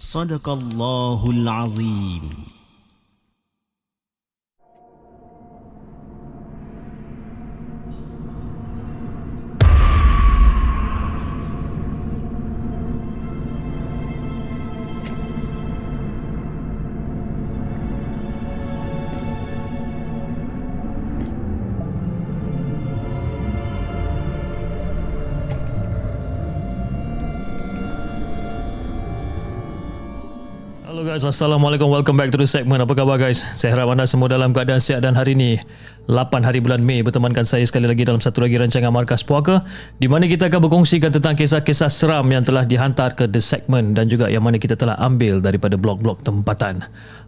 Sadaqallahul Azim. Guys, Assalamualaikum. Welcome back to the segment. Apa khabar guys? Saya harap anda semua dalam keadaan sihat dan hari ini 8 hari bulan Mei bertemankan saya sekali lagi dalam satu lagi rancangan Markas Puaka di mana kita akan berkongsikan tentang kisah-kisah seram yang telah dihantar ke the segment dan juga yang mana kita telah ambil daripada blog-blog tempatan.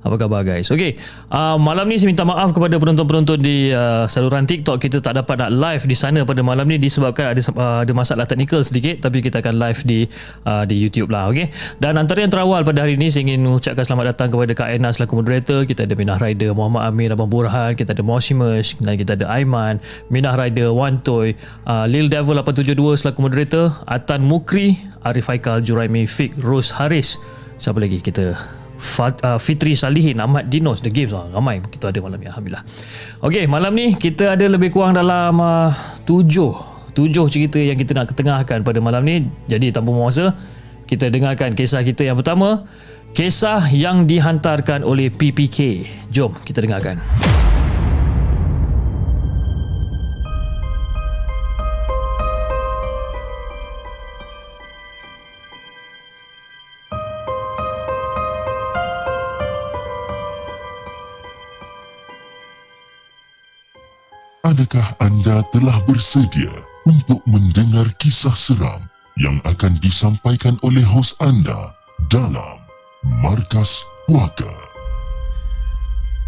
Apa khabar guys? Okey, uh, malam ni saya minta maaf kepada penonton-penonton di uh, saluran TikTok kita tak dapat nak live di sana pada malam ni disebabkan ada uh, ada masalah teknikal sedikit tapi kita akan live di uh, di YouTube lah okey. Dan antara yang terawal pada hari ini saya ingin mengucapkan selamat datang kepada Kak Ena selaku moderator. Kita ada Minah Rider, Muhammad Amir, Abang Burhan, kita ada Moshimus dan kita ada Aiman, Minah Rider, Wan Toy, uh, Lil Devil 872 selaku moderator, Atan Mukri, Arif Haikal, Juraimi Fik, Ros Haris. Siapa lagi? Kita? Fat, uh, Fitri Salihin Ahmad Dinos The Games. Oh, ramai kita ada malam ni Alhamdulillah. Okey malam ni kita ada lebih kurang dalam uh, tujuh tujuh cerita yang kita nak ketengahkan pada malam ni. Jadi tanpa masa kita dengarkan kisah kita yang pertama. Kisah yang dihantarkan oleh PPK jom kita dengarkan Adakah anda telah bersedia untuk mendengar kisah seram yang akan disampaikan oleh hos anda dalam Markas Puaka?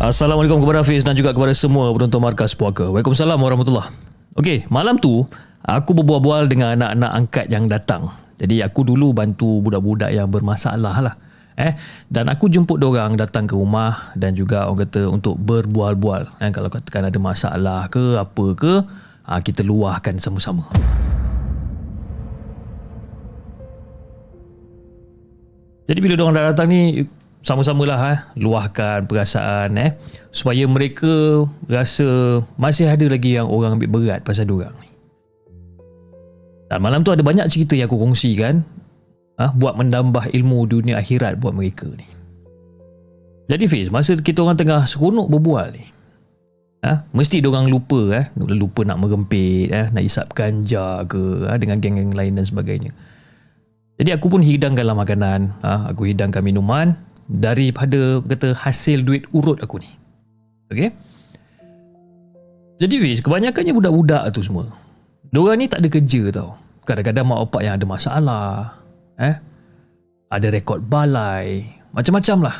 Assalamualaikum kepada Hafiz dan juga kepada semua penonton Markas Puaka. Waalaikumsalam warahmatullahi Okey, malam tu aku berbual-bual dengan anak-anak angkat yang datang. Jadi aku dulu bantu budak-budak yang bermasalah lah. Eh, dan aku jemput orang datang ke rumah dan juga orang kata untuk berbual-bual. Eh, kalau katakan ada masalah ke apa ke, ha, kita luahkan sama-sama. Jadi bila orang dah datang ni sama-samalah eh, luahkan perasaan eh supaya mereka rasa masih ada lagi yang orang ambil berat pasal orang ni. Dan malam tu ada banyak cerita yang aku kongsikan ah buat menambah ilmu dunia akhirat buat mereka ni. Jadi Fiz, masa kita orang tengah seronok berbual ni, ah mesti orang lupa eh, lupa nak merempit eh, nak isap ganja ke ah, dengan geng-geng lain dan sebagainya. Jadi aku pun hidangkanlah makanan, ah, aku hidangkan minuman daripada kata hasil duit urut aku ni. Okey? Jadi Fiz, kebanyakannya budak-budak tu semua. Diorang ni tak ada kerja tau. Kadang-kadang mak opak yang ada masalah, eh? Ada rekod balai. Macam-macam lah.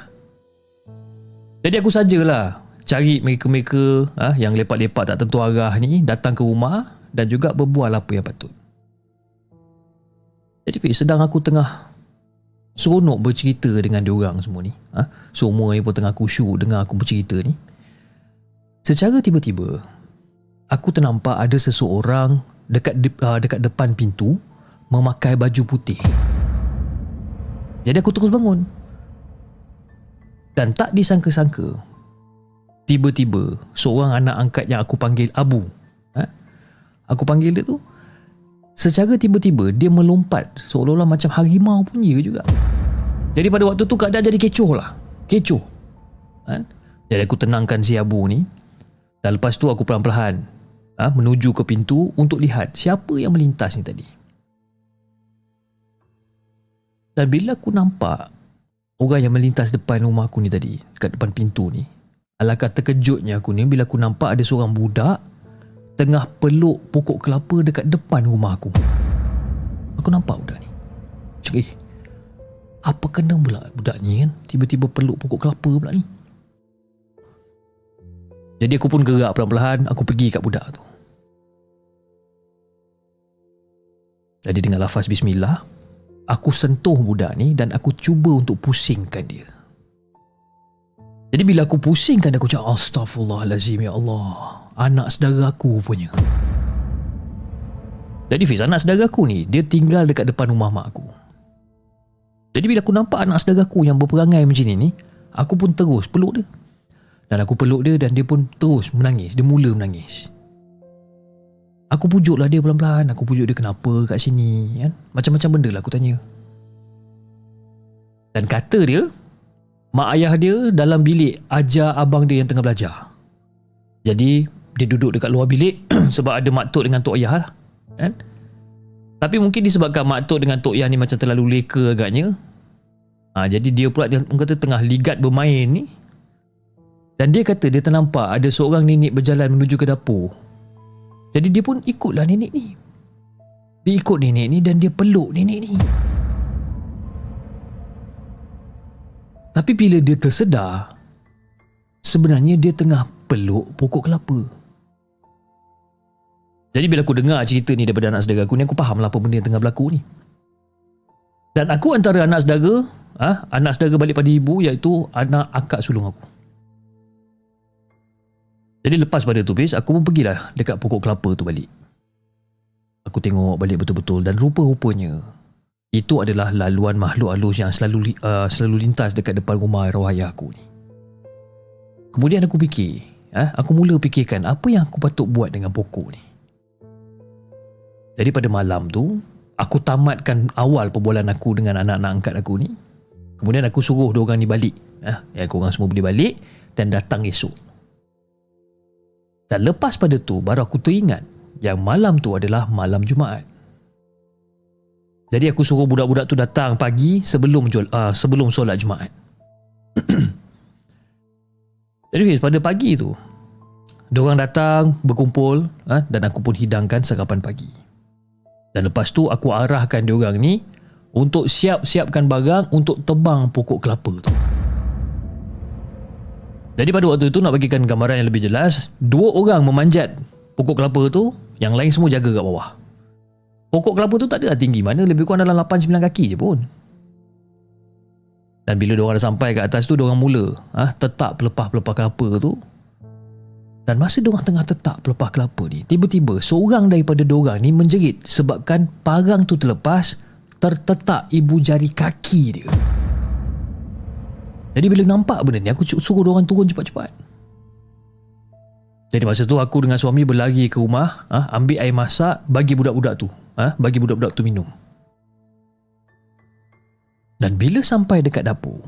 Jadi aku sajalah cari mereka-mereka ah, yang lepak-lepak tak tentu arah ni datang ke rumah dan juga berbual apa yang patut. Jadi Fiz, sedang aku tengah seronok bercerita dengan diorang semua ni ah, semua ni pun tengah khusyuk dengar aku bercerita ni. Secara tiba-tiba aku ternampak ada seseorang dekat de- uh, dekat depan pintu memakai baju putih. Jadi aku terus bangun. Dan tak disangka-sangka, tiba-tiba seorang anak angkat yang aku panggil Abu, eh? aku panggil dia tu, secara tiba-tiba dia melompat seolah-olah macam harimau punya juga. Jadi pada waktu tu keadaan jadi kecoh lah. Kecoh. Kan? Jadi aku tenangkan si Abu ni. Dan lepas tu aku perlahan-lahan ha, menuju ke pintu untuk lihat siapa yang melintas ni tadi. Dan bila aku nampak orang yang melintas depan rumah aku ni tadi, dekat depan pintu ni, alangkah terkejutnya aku ni bila aku nampak ada seorang budak tengah peluk pokok kelapa dekat depan rumah aku. Aku nampak budak ni. Cakap, eh, apa kena pula budak ni kan? Tiba-tiba peluk pokok kelapa pula ni. Jadi aku pun gerak perlahan-lahan, aku pergi kat budak tu. Jadi dengan lafaz bismillah, aku sentuh budak ni dan aku cuba untuk pusingkan dia. Jadi bila aku pusingkan aku cakap Astaghfirullahalazim ya Allah. Anak saudara aku punya. Jadi Fiz, anak saudara aku ni, dia tinggal dekat depan rumah mak aku. Jadi bila aku nampak anak saudara aku yang berperangai macam ni ni, aku pun terus peluk dia. Dan aku peluk dia dan dia pun terus menangis. Dia mula menangis. Aku pujuklah dia pelan-pelan. Aku pujuk dia kenapa kat sini. Kan? Macam-macam benda lah aku tanya. Dan kata dia, mak ayah dia dalam bilik ajar abang dia yang tengah belajar. Jadi, dia duduk dekat luar bilik sebab ada mak tok dengan tok ayah lah. Kan? Tapi mungkin disebabkan mak tok dengan tok ayah ni macam terlalu leka agaknya. Ha, jadi dia pula dia kata tengah ligat bermain ni. Dan dia kata dia ternampak ada seorang nenek berjalan menuju ke dapur. Jadi dia pun ikutlah nenek ni. Dia ikut nenek ni dan dia peluk nenek ni. Tapi bila dia tersedar, sebenarnya dia tengah peluk pokok kelapa. Jadi bila aku dengar cerita ni daripada anak saudara aku ni, aku faham lah apa benda yang tengah berlaku ni. Dan aku antara anak saudara, ah, anak saudara balik pada ibu iaitu anak akak sulung aku. Jadi lepas pada tu bis, aku pun pergilah dekat pokok kelapa tu balik. Aku tengok balik betul-betul dan rupa-rupanya itu adalah laluan makhluk halus yang selalu uh, selalu lintas dekat depan rumah arwah ayah aku ni. Kemudian aku fikir, eh, aku mula fikirkan apa yang aku patut buat dengan pokok ni. Jadi pada malam tu, aku tamatkan awal perbualan aku dengan anak-anak angkat aku ni. Kemudian aku suruh dua orang ni balik. Eh, ya, aku orang semua boleh balik dan datang esok. Dan lepas pada tu baru aku teringat yang malam tu adalah malam Jumaat. Jadi aku suruh budak-budak tu datang pagi sebelum uh, sebelum solat Jumaat. Jadi pada pagi tu Diorang datang berkumpul uh, dan aku pun hidangkan sarapan pagi. Dan lepas tu aku arahkan diorang ni untuk siap-siapkan barang untuk tebang pokok kelapa tu. Jadi pada waktu itu nak bagikan gambaran yang lebih jelas, dua orang memanjat pokok kelapa tu, yang lain semua jaga kat bawah. Pokok kelapa tu tak ada tinggi mana, lebih kurang dalam 8-9 kaki je pun. Dan bila diorang dah sampai ke atas tu, diorang mula ha, tetap pelepah-pelepah kelapa tu. Dan masa diorang tengah tetap pelepah kelapa ni, tiba-tiba seorang daripada diorang ni menjerit sebabkan parang tu terlepas, tertetak ibu jari kaki dia. Jadi bila nampak benda ni aku suruh orang turun cepat-cepat. Jadi masa tu aku dengan suami berlari ke rumah, ha, ambil air masak, bagi budak-budak tu. Ha, bagi budak-budak tu minum. Dan bila sampai dekat dapur,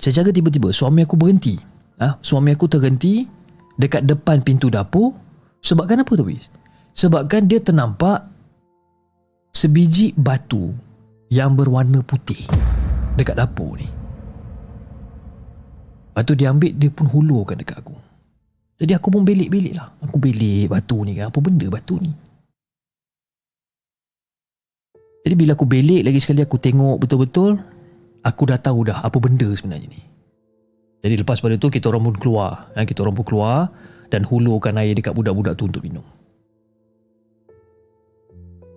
secara tiba-tiba suami aku berhenti. Ha, suami aku terhenti dekat depan pintu dapur. Sebabkan apa tu, Bis? Sebabkan dia ternampak sebiji batu yang berwarna putih dekat dapur ni. Lepas tu dia ambil Dia pun hulurkan dekat aku. Jadi aku pun belik-belik lah. Aku belik batu ni kan. Apa benda batu ni? Jadi bila aku belik lagi sekali Aku tengok betul-betul Aku dah tahu dah Apa benda sebenarnya ni. Jadi lepas pada tu Kita orang pun keluar kan? Kita orang pun keluar Dan hulurkan air dekat budak-budak tu Untuk minum.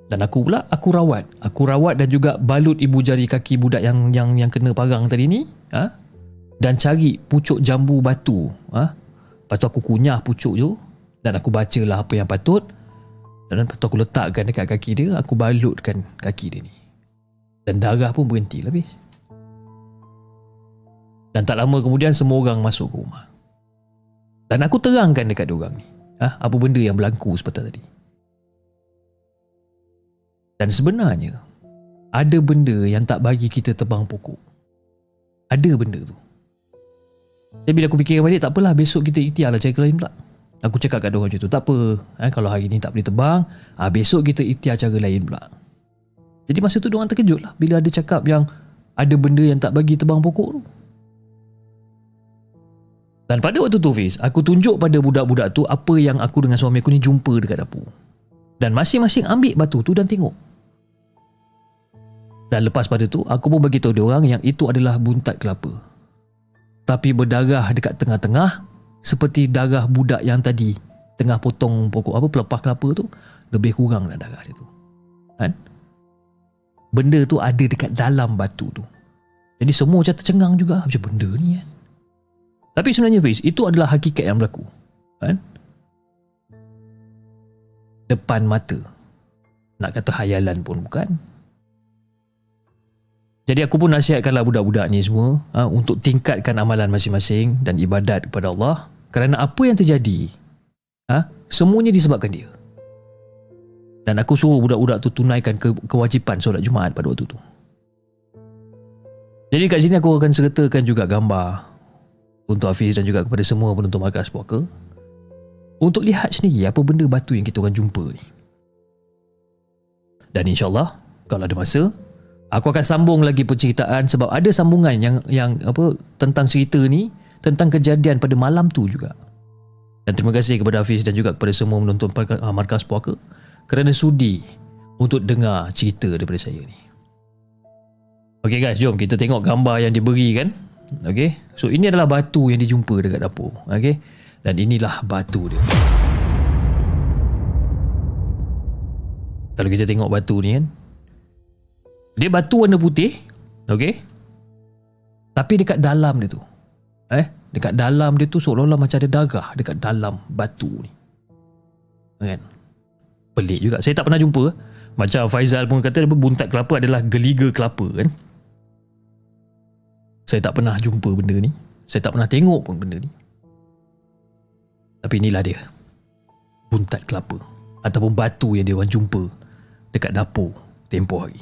Dan aku pula aku rawat. Aku rawat dan juga balut ibu jari kaki budak yang yang yang kena parang tadi ni ha? Dan cari pucuk jambu batu ha? lepas tu aku kunyah pucuk tu dan aku bacalah apa yang patut. Dan lepas tu aku letakkan dekat kaki dia aku balutkan kaki dia ni. Dan darah pun berhenti habis. Dan tak lama kemudian semua orang masuk ke rumah. Dan aku terangkan dekat dia orang ni ha? apa benda yang berlaku seperti tadi. Dan sebenarnya ada benda yang tak bagi kita tebang pokok. Ada benda tu Jadi bila aku fikir balik tak apalah besok kita ikhtiar lah cara lain pula. Aku cakap kat dia macam tu. Tak apa. Eh, kalau hari ni tak boleh terbang, ah, besok kita ikhtiar cara lain pula. Jadi masa tu diorang terkejut lah bila ada cakap yang ada benda yang tak bagi tebang pokok tu. Dan pada waktu tu Fiz, aku tunjuk pada budak-budak tu apa yang aku dengan suami aku ni jumpa dekat dapur. Dan masing-masing ambil batu tu dan tengok. Dan lepas pada tu, aku pun bagi tahu dia orang yang itu adalah buntat kelapa. Tapi berdarah dekat tengah-tengah seperti darah budak yang tadi tengah potong pokok apa pelepah kelapa tu lebih kurang lah darah dia tu. Kan? benda tu ada dekat dalam batu tu. Jadi semua macam tercengang juga macam benda ni kan. Tapi sebenarnya Fiz, itu adalah hakikat yang berlaku. Kan? Depan mata. Nak kata hayalan pun bukan. Jadi aku pun nasihatkanlah budak-budak ni semua ha, untuk tingkatkan amalan masing-masing dan ibadat kepada Allah. Kerana apa yang terjadi, ha, semuanya disebabkan dia. Dan aku suruh budak-budak tu tunaikan ke, kewajipan solat Jumaat pada waktu tu. Jadi kat sini aku akan sertakan juga gambar untuk Hafiz dan juga kepada semua penonton markas puaka untuk lihat sendiri apa benda batu yang kita akan jumpa ni. Dan insyaAllah kalau ada masa aku akan sambung lagi penceritaan sebab ada sambungan yang yang apa tentang cerita ni tentang kejadian pada malam tu juga. Dan terima kasih kepada Hafiz dan juga kepada semua penonton markas puaka kerana sudi untuk dengar cerita daripada saya ni. Okey guys, jom kita tengok gambar yang diberi kan. Okey. So ini adalah batu yang dijumpa dekat dapur. Okey. Dan inilah batu dia. Kalau kita tengok batu ni kan. Dia batu warna putih. Okey. Tapi dekat dalam dia tu. Eh, dekat dalam dia tu seolah-olah macam ada darah dekat dalam batu ni. Kan? pelik juga. Saya tak pernah jumpa. Macam Faizal pun kata buntat kelapa adalah geliga kelapa kan. Saya tak pernah jumpa benda ni. Saya tak pernah tengok pun benda ni. Tapi inilah dia. Buntat kelapa. Ataupun batu yang dia orang jumpa dekat dapur tempoh hari.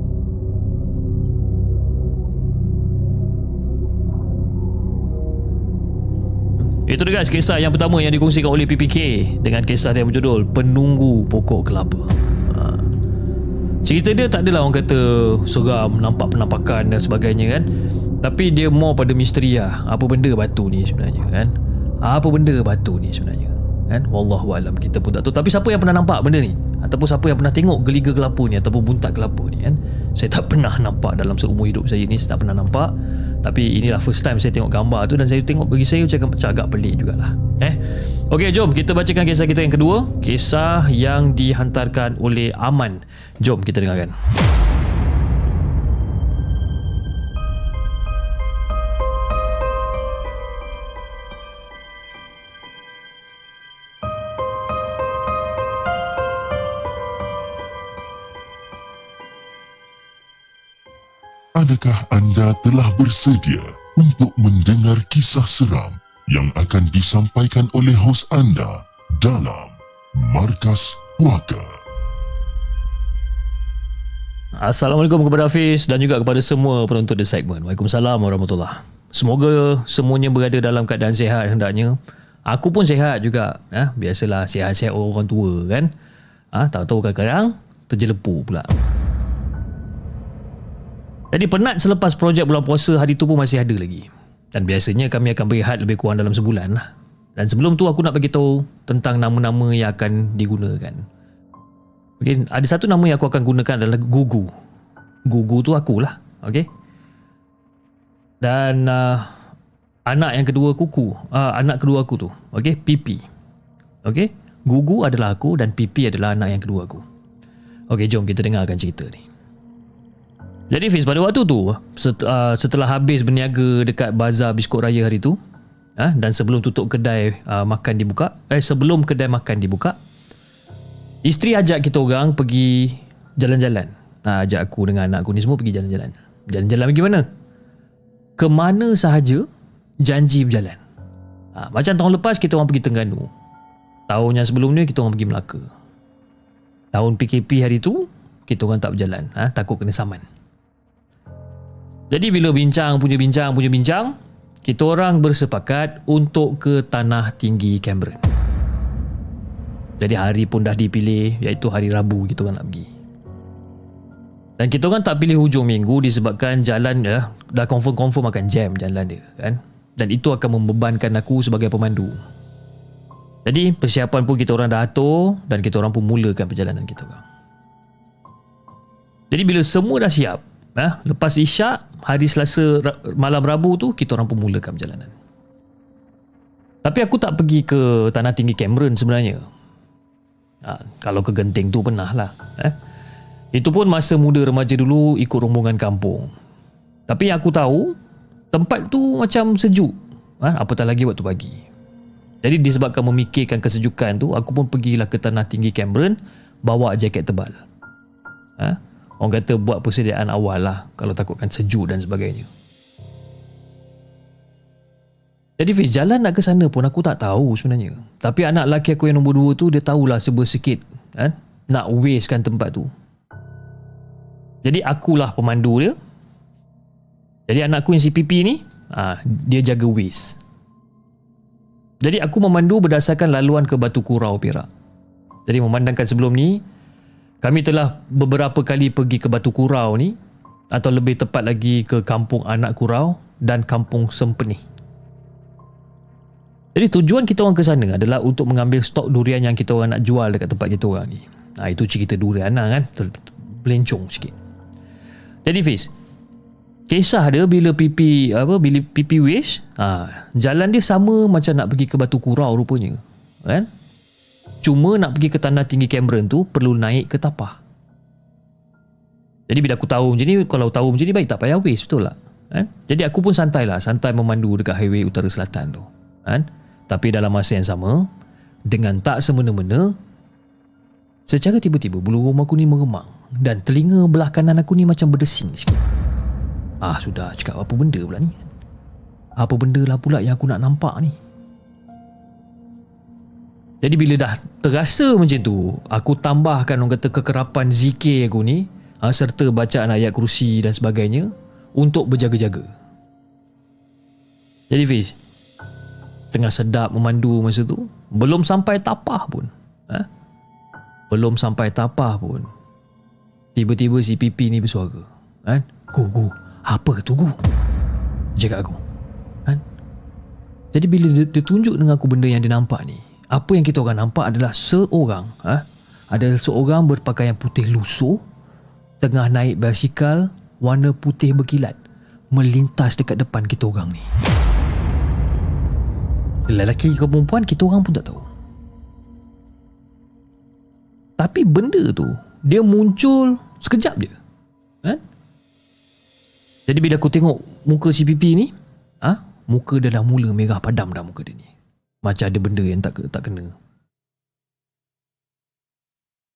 Itu dia guys kisah yang pertama yang dikongsikan oleh PPK dengan kisah dia berjudul Penunggu Pokok Kelapa. Ha. Cerita dia tak adalah orang kata seram, nampak penampakan dan sebagainya kan. Tapi dia more pada misteri lah. Apa benda batu ni sebenarnya kan apa benda batu ni sebenarnya kan wallahu alam kita pun tak tahu tapi siapa yang pernah nampak benda ni ataupun siapa yang pernah tengok geliga kelapa ni ataupun buntat kelapa ni kan saya tak pernah nampak dalam seumur hidup saya ni saya tak pernah nampak tapi inilah first time saya tengok gambar tu dan saya tengok bagi saya macam, macam agak pelik jugalah. Eh? Okey jom kita bacakan kisah kita yang kedua. Kisah yang dihantarkan oleh Aman. Jom kita dengarkan Adakah anda telah bersedia untuk mendengar kisah seram yang akan disampaikan oleh hos anda dalam Markas Puaka? Assalamualaikum kepada Hafiz dan juga kepada semua penonton di segmen. Waalaikumsalam warahmatullahi Semoga semuanya berada dalam keadaan sihat hendaknya. Aku pun sihat juga. Ya, biasalah sihat-sihat orang tua kan. Ha, tahu-tahu kadang-kadang terjelepu pula. Jadi penat selepas projek bulan puasa hari tu pun masih ada lagi. Dan biasanya kami akan berehat lebih kurang dalam sebulan lah. Dan sebelum tu aku nak bagi tahu tentang nama-nama yang akan digunakan. Okay, ada satu nama yang aku akan gunakan adalah Gugu. Gugu tu akulah. Okay. Dan uh, anak yang kedua kuku. Uh, anak kedua aku tu. Okay. Pipi. Okay. Gugu adalah aku dan Pipi adalah anak yang kedua aku. Okay, jom kita dengarkan cerita ni. Jadi Fiz pada waktu tu uh, setelah habis berniaga dekat bazar biskut raya hari tu uh, dan sebelum tutup kedai uh, makan dibuka eh sebelum kedai makan dibuka isteri ajak kita orang pergi jalan-jalan. Uh, ajak aku dengan anak aku ni semua pergi jalan-jalan. Jalan-jalan pergi mana? Ke mana sahaja janji berjalan. Ha, macam tahun lepas kita orang pergi Tengganu. Tahun yang sebelum ni kita orang pergi Melaka. Tahun PKP hari tu kita orang tak berjalan. Ha, takut kena saman. Jadi bila bincang punya bincang punya bincang, kita orang bersepakat untuk ke Tanah Tinggi Cameron. Jadi hari pun dah dipilih iaitu hari Rabu kita orang nak pergi. Dan kita orang tak pilih hujung minggu disebabkan jalan ya dah confirm-confirm akan jam jalan dia kan. Dan itu akan membebankan aku sebagai pemandu. Jadi persiapan pun kita orang dah atur dan kita orang pun mulakan perjalanan kita orang. Jadi bila semua dah siap, eh, lepas isyak hari Selasa malam Rabu tu kita orang pun mulakan perjalanan. Tapi aku tak pergi ke Tanah Tinggi Cameron sebenarnya. Ha, kalau ke Genting tu pernah lah. Eh. Itu pun masa muda remaja dulu ikut rombongan kampung. Tapi yang aku tahu tempat tu macam sejuk. Ha, apatah lagi waktu pagi. Jadi disebabkan memikirkan kesejukan tu aku pun pergilah ke Tanah Tinggi Cameron bawa jaket tebal. Ha? Orang kata buat persediaan awal lah kalau takutkan sejuk dan sebagainya. Jadi Fiz, jalan nak ke sana pun aku tak tahu sebenarnya. Tapi anak lelaki aku yang nombor dua tu dia tahulah serba sikit kan? nak wastekan tempat tu. Jadi akulah pemandu dia. Jadi anakku yang CPP ni, ah dia jaga waste. Jadi aku memandu berdasarkan laluan ke Batu Kurau Perak. Jadi memandangkan sebelum ni, kami telah beberapa kali pergi ke Batu Kurau ni atau lebih tepat lagi ke Kampung Anak Kurau dan Kampung Sempeni. Jadi tujuan kita orang ke sana adalah untuk mengambil stok durian yang kita orang nak jual dekat tempat kita orang ni. Ha, itu cerita durian lah kan. Belencong sikit. Jadi Fiz, kisah dia bila pipi apa bila pipi wish, ha, jalan dia sama macam nak pergi ke Batu Kurau rupanya. Kan? Cuma nak pergi ke tanah tinggi Cameron tu perlu naik ke tapah. Jadi bila aku tahu macam ni, kalau tahu macam ni baik tak payah waste betul tak? Kan? Jadi aku pun santai lah, santai memandu dekat highway utara selatan tu. Kan? Tapi dalam masa yang sama, dengan tak semena-mena, secara tiba-tiba bulu rumah aku ni meremang dan telinga belah kanan aku ni macam berdesing sikit. Ah sudah, cakap apa benda pula ni? Apa benda lah pula yang aku nak nampak ni? Jadi bila dah terasa macam tu, aku tambahkan orang kata kekerapan zikir aku ni ha, serta bacaan ayat kursi dan sebagainya untuk berjaga-jaga. Jadi Fiz, tengah sedap memandu masa tu, belum sampai tapah pun. Ha? Belum sampai tapah pun. Tiba-tiba si pipi ni bersuara. Kan? Gu, gu, apa tu gu? Jaga aku. Kan? Jadi bila dia, dia tunjuk dengan aku benda yang dia nampak ni, apa yang kita orang nampak adalah seorang ha? ada seorang berpakaian putih lusuh tengah naik basikal warna putih berkilat melintas dekat depan kita orang ni lelaki ke perempuan kita orang pun tak tahu tapi benda tu dia muncul sekejap je kan jadi bila aku tengok muka pipi ni ah ha? muka dia dah mula merah padam dah muka dia ni macam ada benda yang tak tak kena.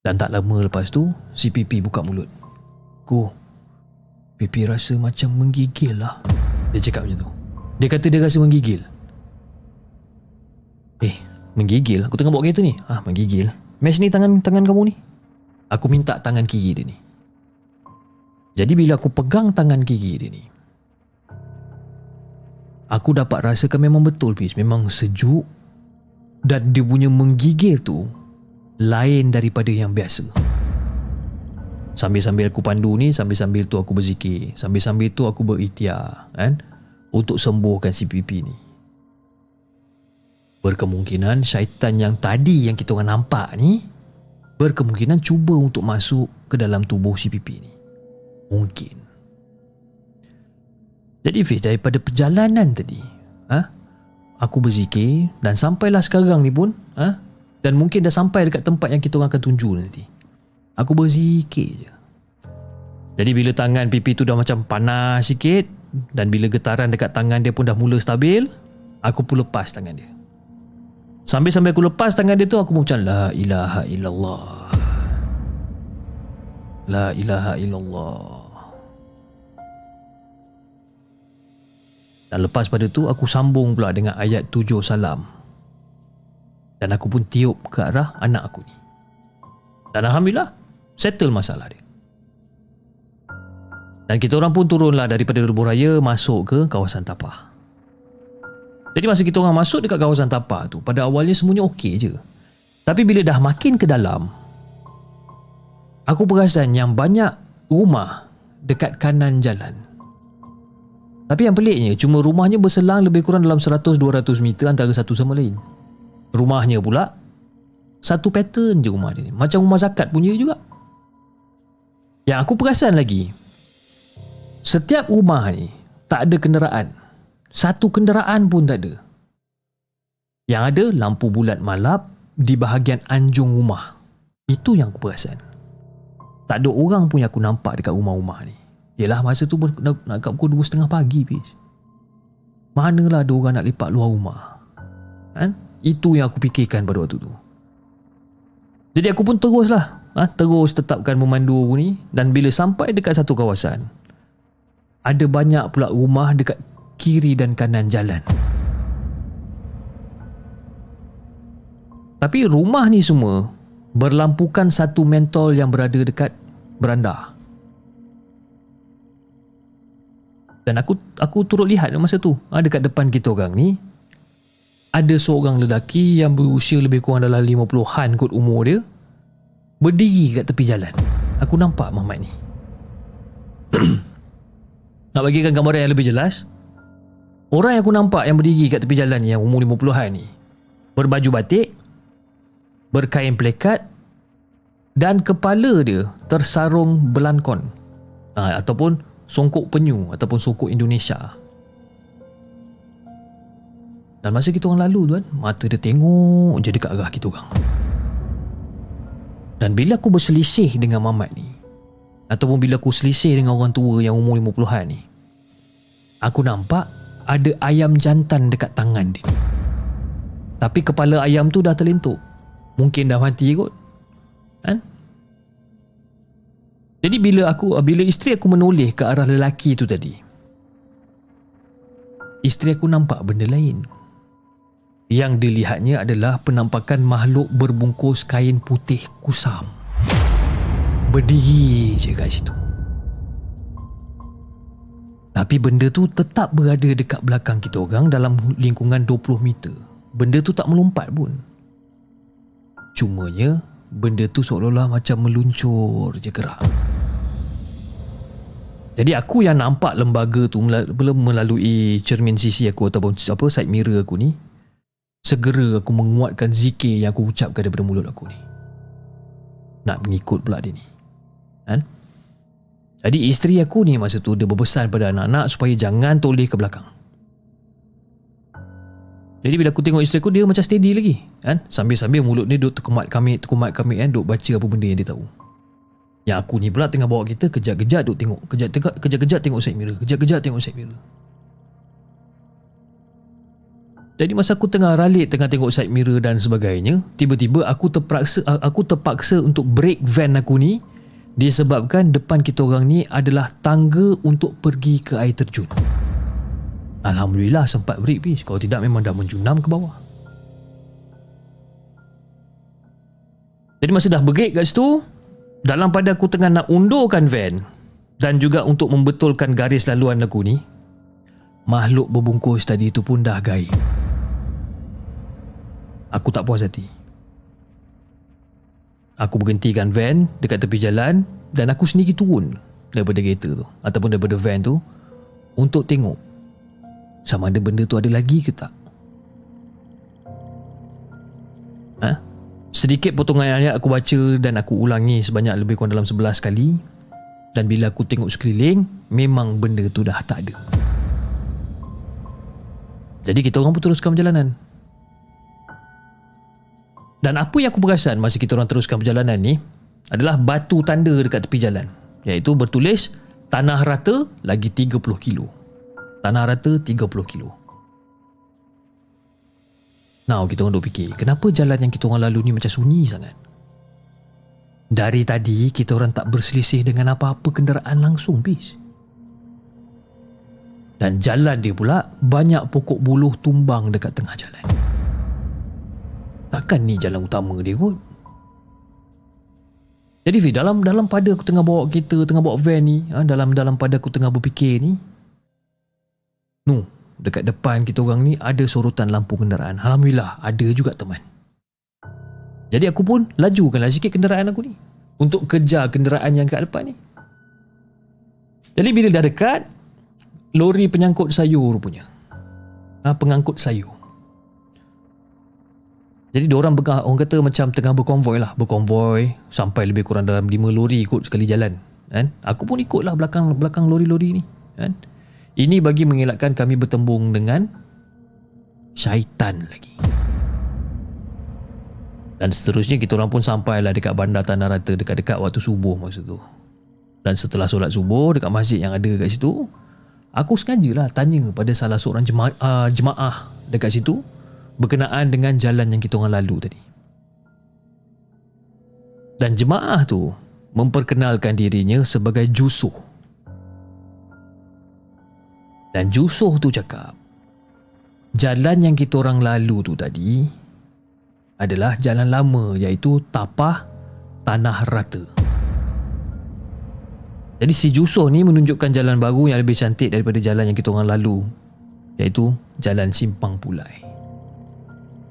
Dan tak lama lepas tu, si Pipi buka mulut. Ku, Pipi rasa macam menggigil lah. Dia cakap macam tu. Dia kata dia rasa menggigil. Eh, menggigil? Aku tengah bawa kereta ni. Ah, menggigil. Mesh ni tangan tangan kamu ni. Aku minta tangan kiri dia ni. Jadi bila aku pegang tangan kiri dia ni, aku dapat rasakan memang betul Fiz. Memang sejuk dan dia punya menggigil tu lain daripada yang biasa. Sambil-sambil aku pandu ni, sambil-sambil tu aku berzikir. Sambil-sambil tu aku berikhtiar kan? Untuk sembuhkan si ni. Berkemungkinan syaitan yang tadi yang kita orang nampak ni berkemungkinan cuba untuk masuk ke dalam tubuh si ni. Mungkin. Jadi Fiz, daripada perjalanan tadi, ha? Aku berzikir dan sampailah sekarang ni pun ha? dan mungkin dah sampai dekat tempat yang kita orang akan tunjuk nanti. Aku berzikir je. Jadi bila tangan pipi tu dah macam panas sikit dan bila getaran dekat tangan dia pun dah mula stabil aku pun lepas tangan dia. Sambil-sambil aku lepas tangan dia tu aku macam la ilaha illallah. La ilaha illallah Dan lepas pada tu aku sambung pula dengan ayat tujuh salam. Dan aku pun tiup ke arah anak aku ni. Dan Alhamdulillah, settle masalah dia. Dan kita orang pun turunlah daripada Lebuh Raya masuk ke kawasan Tapah. Jadi masa kita orang masuk dekat kawasan Tapah tu, pada awalnya semuanya okey je. Tapi bila dah makin ke dalam, aku perasan yang banyak rumah dekat kanan jalan. Tapi yang peliknya, cuma rumahnya berselang lebih kurang dalam 100-200 meter antara satu sama lain. Rumahnya pula, satu pattern je rumah dia ni. Macam rumah zakat punya juga. Yang aku perasan lagi, Setiap rumah ni tak ada kenderaan. Satu kenderaan pun tak ada. Yang ada lampu bulat malap di bahagian anjung rumah. Itu yang aku perasan. Tak ada orang pun yang aku nampak dekat rumah-rumah ni. Yelah masa tu pun nak, nak kat pukul 2.30 pagi pis. Manalah ada orang nak lepak luar rumah. Kan? Itu yang aku fikirkan pada waktu tu. Jadi aku pun teruslah. Ha? Terus tetapkan memandu aku ni. Dan bila sampai dekat satu kawasan ada banyak pula rumah dekat kiri dan kanan jalan. Tapi rumah ni semua berlampukan satu mentol yang berada dekat beranda. Dan aku aku turut lihat masa tu, ha, dekat depan kita orang ni ada seorang lelaki yang berusia lebih kurang dalam 50-an kot umur dia berdiri kat tepi jalan. Aku nampak Mahmat ni. Nak bagikan gambaran yang lebih jelas Orang yang aku nampak yang berdiri kat tepi jalan ni Yang umur 50-an ni Berbaju batik Berkain plekat Dan kepala dia tersarung belankon ha, Ataupun songkok penyu Ataupun songkok Indonesia. Dan masa kita orang lalu tu kan Mata dia tengok je dekat arah kita orang. Dan bila aku berselisih dengan Mamat ni Ataupun bila aku selisih dengan orang tua yang umur 50-an ni Aku nampak ada ayam jantan dekat tangan dia. Tapi kepala ayam tu dah terlentuk. Mungkin dah mati kot. Kan? Jadi bila aku bila isteri aku menoleh ke arah lelaki tu tadi Isteri aku nampak benda lain Yang dilihatnya adalah penampakan makhluk berbungkus kain putih kusam berdiri je kat situ. Tapi benda tu tetap berada dekat belakang kita orang dalam lingkungan 20 meter. Benda tu tak melompat pun. Cumanya benda tu seolah-olah macam meluncur je gerak. Jadi aku yang nampak lembaga tu melalui cermin sisi aku ataupun apa side mirror aku ni segera aku menguatkan zikir yang aku ucapkan daripada mulut aku ni. Nak mengikut pula dia ni. Kan? Jadi isteri aku ni masa tu dia berpesan pada anak-anak supaya jangan toleh ke belakang. Jadi bila aku tengok isteri aku dia macam steady lagi, kan? Sambil-sambil mulut dia duk terkumat kami, terkumat kami kan, duk baca apa benda yang dia tahu. Yang aku ni pula tengah bawa kita kejap-kejap duk tengok, kejap-kejap kejap-kejap tengok side mirror, kejap-kejap tengok side mirror. Jadi masa aku tengah ralit tengah tengok side mirror dan sebagainya, tiba-tiba aku terpaksa aku terpaksa untuk break van aku ni disebabkan depan kita orang ni adalah tangga untuk pergi ke air terjun. Alhamdulillah sempat break bis kalau tidak memang dah menjunam ke bawah. Jadi masa dah break kat situ, dalam pada aku tengah nak undurkan van dan juga untuk membetulkan garis laluan aku ni, makhluk berbungkus tadi itu pun dah gaib. Aku tak puas hati. Aku berhentikan van dekat tepi jalan dan aku sendiri turun daripada kereta tu ataupun daripada van tu untuk tengok sama ada benda tu ada lagi ke tak. Ha? Sedikit potongan ayat aku baca dan aku ulangi sebanyak lebih kurang dalam 11 kali dan bila aku tengok sekeliling memang benda tu dah tak ada. Jadi kita orang pun teruskan perjalanan. Dan apa yang aku perasan masa kita orang teruskan perjalanan ni adalah batu tanda dekat tepi jalan. Iaitu bertulis tanah rata lagi 30 kilo. Tanah rata 30 kilo. Now kita orang duk fikir, kenapa jalan yang kita orang lalu ni macam sunyi sangat? Dari tadi kita orang tak berselisih dengan apa-apa kenderaan langsung bis. Dan jalan dia pula banyak pokok buluh tumbang dekat tengah jalan. Takkan ni jalan utama dia kot? Jadi Fi, dalam dalam pada aku tengah bawa kereta, tengah bawa van ni, ha, dalam dalam pada aku tengah berfikir ni, nu, dekat depan kita orang ni ada sorotan lampu kenderaan. Alhamdulillah, ada juga teman. Jadi aku pun lajukanlah sikit kenderaan aku ni untuk kejar kenderaan yang kat depan ni. Jadi bila dah dekat, lori penyangkut sayur punya. Ha, pengangkut sayur. Jadi orang begah, orang kata macam tengah berkonvoi lah, berkonvoi sampai lebih kurang dalam 5 lori ikut sekali jalan. Kan? Aku pun ikutlah belakang belakang lori-lori ni. Kan? Ini bagi mengelakkan kami bertembung dengan syaitan lagi. Dan seterusnya kita orang pun sampailah dekat bandar Tanah Rata dekat-dekat waktu subuh masa tu. Dan setelah solat subuh dekat masjid yang ada kat situ, aku sengajalah tanya pada salah seorang jemaah, uh, jemaah dekat situ berkenaan dengan jalan yang kita orang lalu tadi. Dan jemaah tu memperkenalkan dirinya sebagai Jusuh. Dan Jusuh tu cakap, jalan yang kita orang lalu tu tadi adalah jalan lama iaitu Tapah Tanah Rata. Jadi si Jusuh ni menunjukkan jalan baru yang lebih cantik daripada jalan yang kita orang lalu iaitu Jalan Simpang Pulai.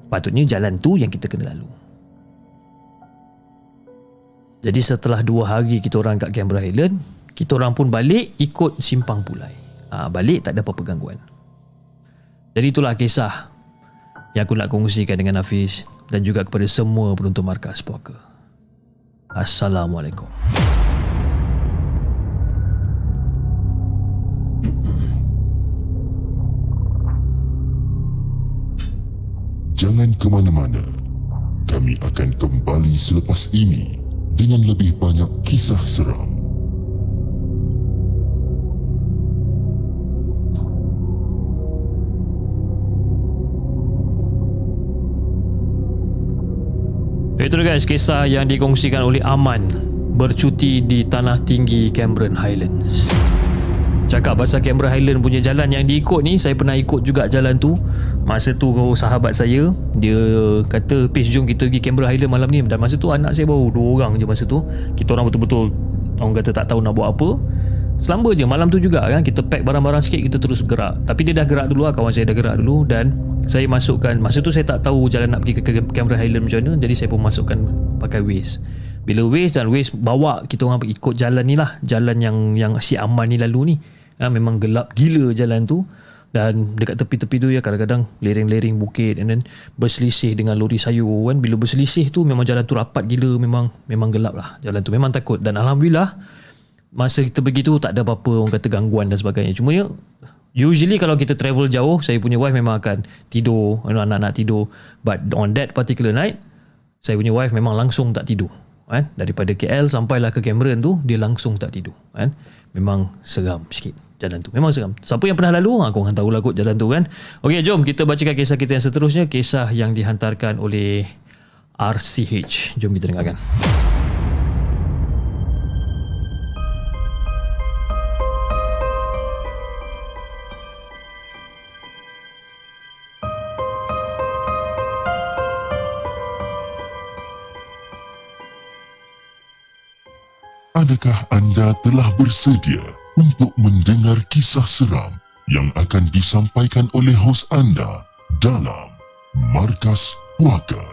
Patutnya jalan tu yang kita kena lalu. Jadi setelah dua hari kita orang kat Canberra Highland, kita orang pun balik ikut simpang pulai. Ha, balik tak ada apa-apa gangguan. Jadi itulah kisah yang aku nak kongsikan dengan Hafiz dan juga kepada semua penonton markas poker. Assalamualaikum. Jangan ke mana-mana. Kami akan kembali selepas ini dengan lebih banyak kisah seram. Itu guys kisah yang dikongsikan oleh Aman bercuti di tanah tinggi Cameron Highlands. Cakap pasal Canberra Highland punya jalan yang diikut ni Saya pernah ikut juga jalan tu. Masa tu sahabat saya Dia kata Pis jom kita pergi Canberra Highland malam ni. Dan masa tu anak saya baru Dua orang je masa tu. Kita orang betul-betul Orang kata tak tahu nak buat apa Selamba je malam tu juga kan Kita pack barang-barang sikit Kita terus gerak. Tapi dia dah gerak dulu lah Kawan saya dah gerak dulu. Dan saya masukkan Masa tu saya tak tahu Jalan nak pergi ke Canberra Highland macam mana Jadi saya pun masukkan Pakai Waze. Bila Waze dan Waze bawa kita orang ikut jalan ni lah Jalan yang yang si Aman ni lalu ni. Ha, memang gelap gila jalan tu. Dan dekat tepi-tepi tu ya kadang-kadang lereng-lereng bukit and then berselisih dengan lori sayur kan. Bila berselisih tu memang jalan tu rapat gila memang memang gelap lah jalan tu. Memang takut. Dan Alhamdulillah masa kita pergi tu tak ada apa-apa orang kata gangguan dan sebagainya cuma ya usually kalau kita travel jauh saya punya wife memang akan tidur anak-anak tidur but on that particular night saya punya wife memang langsung tak tidur kan daripada KL sampailah ke Cameron tu dia langsung tak tidur kan memang seram sikit jalan tu. Memang seram. Siapa yang pernah lalu, aku akan tahu lah kot jalan tu kan. Okey, jom kita bacakan kisah kita yang seterusnya. Kisah yang dihantarkan oleh RCH. Jom kita dengarkan. Adakah anda telah bersedia untuk mendengar kisah seram yang akan disampaikan oleh hos anda dalam Markas Puaka.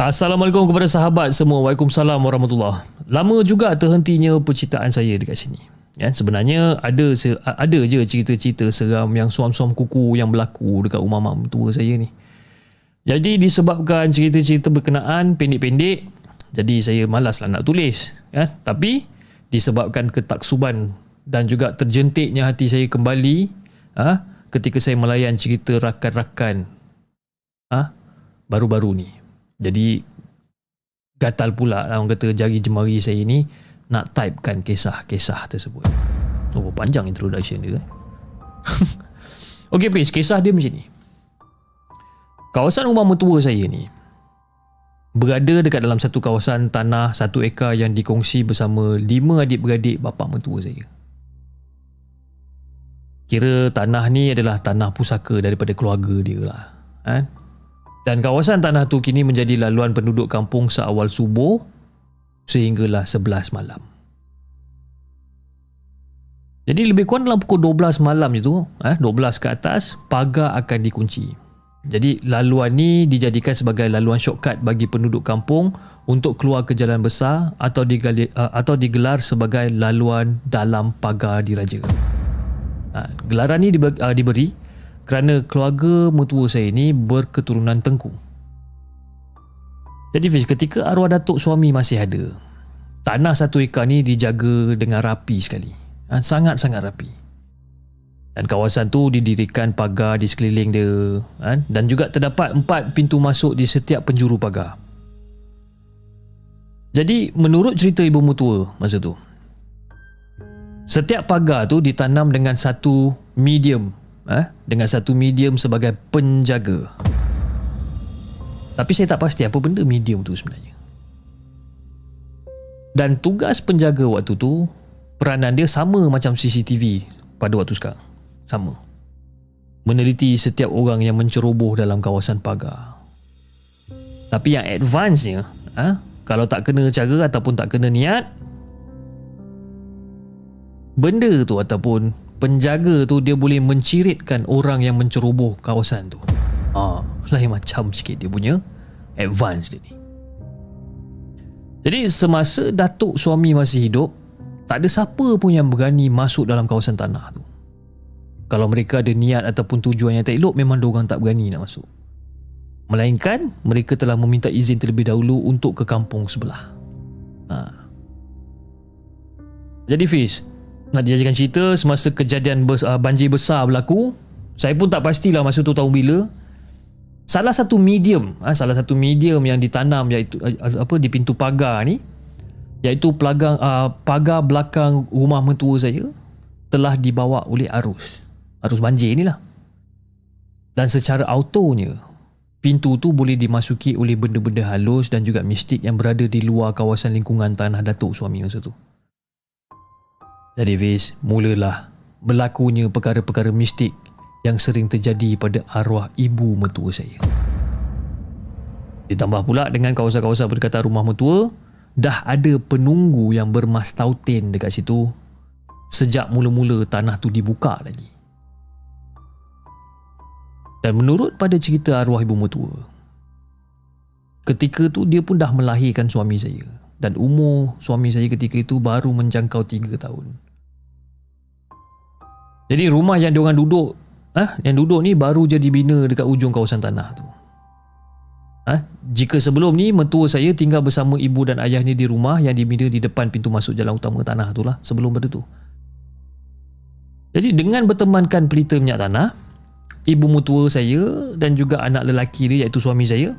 Assalamualaikum kepada sahabat semua. Waalaikumsalam warahmatullahi Lama juga terhentinya percintaan saya dekat sini. Ya, sebenarnya ada ada je cerita-cerita seram yang suam-suam kuku yang berlaku dekat rumah mak tua saya ni. Jadi disebabkan cerita-cerita berkenaan pendek-pendek, jadi saya malaslah nak tulis ya. Tapi disebabkan ketaksuban dan juga terjentiknya hati saya kembali ha, ketika saya melayan cerita rakan-rakan ha, baru-baru ni. Jadi gatal pula lah orang kata jari jemari saya ni nak typekan kisah-kisah tersebut. Oh panjang introduction dia eh? Okey please kisah dia macam ni. Kawasan rumah mertua saya ni berada dekat dalam satu kawasan tanah satu ekar yang dikongsi bersama lima adik-beradik bapa mentua saya. Kira tanah ni adalah tanah pusaka daripada keluarga dia lah. Kan? Dan kawasan tanah tu kini menjadi laluan penduduk kampung seawal subuh sehinggalah 11 malam. Jadi lebih kurang dalam pukul 12 malam itu, eh, 12 ke atas, pagar akan dikunci. Jadi laluan ni dijadikan sebagai laluan shortcut bagi penduduk kampung untuk keluar ke jalan besar atau digelar, uh, atau digelar sebagai laluan dalam pagar diraja. Ha, gelaran ni diberi, uh, diberi kerana keluarga mertua saya ini berketurunan tengku. Jadi Fiz, ketika arwah datuk suami masih ada, tanah satu ekar ni dijaga dengan rapi sekali. Ha, sangat-sangat rapi dan kawasan tu didirikan pagar di sekeliling dia kan? dan juga terdapat empat pintu masuk di setiap penjuru pagar jadi menurut cerita ibu mutua masa tu setiap pagar tu ditanam dengan satu medium eh? dengan satu medium sebagai penjaga tapi saya tak pasti apa benda medium tu sebenarnya dan tugas penjaga waktu tu peranan dia sama macam CCTV pada waktu sekarang sama. Meneliti setiap orang yang menceroboh dalam kawasan pagar. Tapi yang advance-nya ha, kalau tak kena cara ataupun tak kena niat benda tu ataupun penjaga tu dia boleh menciritkan orang yang menceroboh kawasan tu. Ha, lain macam sikit dia punya advance dia ni. Jadi semasa datuk suami masih hidup tak ada siapa pun yang berani masuk dalam kawasan tanah tu kalau mereka ada niat ataupun tujuan yang tak elok memang diorang tak berani nak masuk. Melainkan mereka telah meminta izin terlebih dahulu untuk ke kampung sebelah. Ha. jadi Fiz nak dijadikan cerita semasa kejadian bes, uh, banjir besar berlaku saya pun tak pastilah masa tu tahun bila. Salah satu medium ha, salah satu medium yang ditanam iaitu uh, apa di pintu pagar ni iaitu pelagang, uh, pagar belakang rumah mentua saya telah dibawa oleh arus arus banjir ni lah. Dan secara autonya, pintu tu boleh dimasuki oleh benda-benda halus dan juga mistik yang berada di luar kawasan lingkungan tanah datuk suami masa tu. Jadi Fiz, mulalah berlakunya perkara-perkara mistik yang sering terjadi pada arwah ibu mertua saya. Ditambah pula dengan kawasan-kawasan berdekatan rumah mertua, dah ada penunggu yang bermastautin dekat situ sejak mula-mula tanah tu dibuka lagi. Dan menurut pada cerita arwah ibu mertua, ketika tu dia pun dah melahirkan suami saya dan umur suami saya ketika itu baru menjangkau 3 tahun. Jadi rumah yang diorang duduk, ah, yang duduk ni baru jadi bina dekat ujung kawasan tanah tu. Ah, jika sebelum ni mentua saya tinggal bersama ibu dan ayahnya di rumah yang dibina di depan pintu masuk jalan utama tanah tu lah sebelum pada tu. Jadi dengan bertemankan pelita minyak tanah, ibu mutua saya dan juga anak lelaki dia iaitu suami saya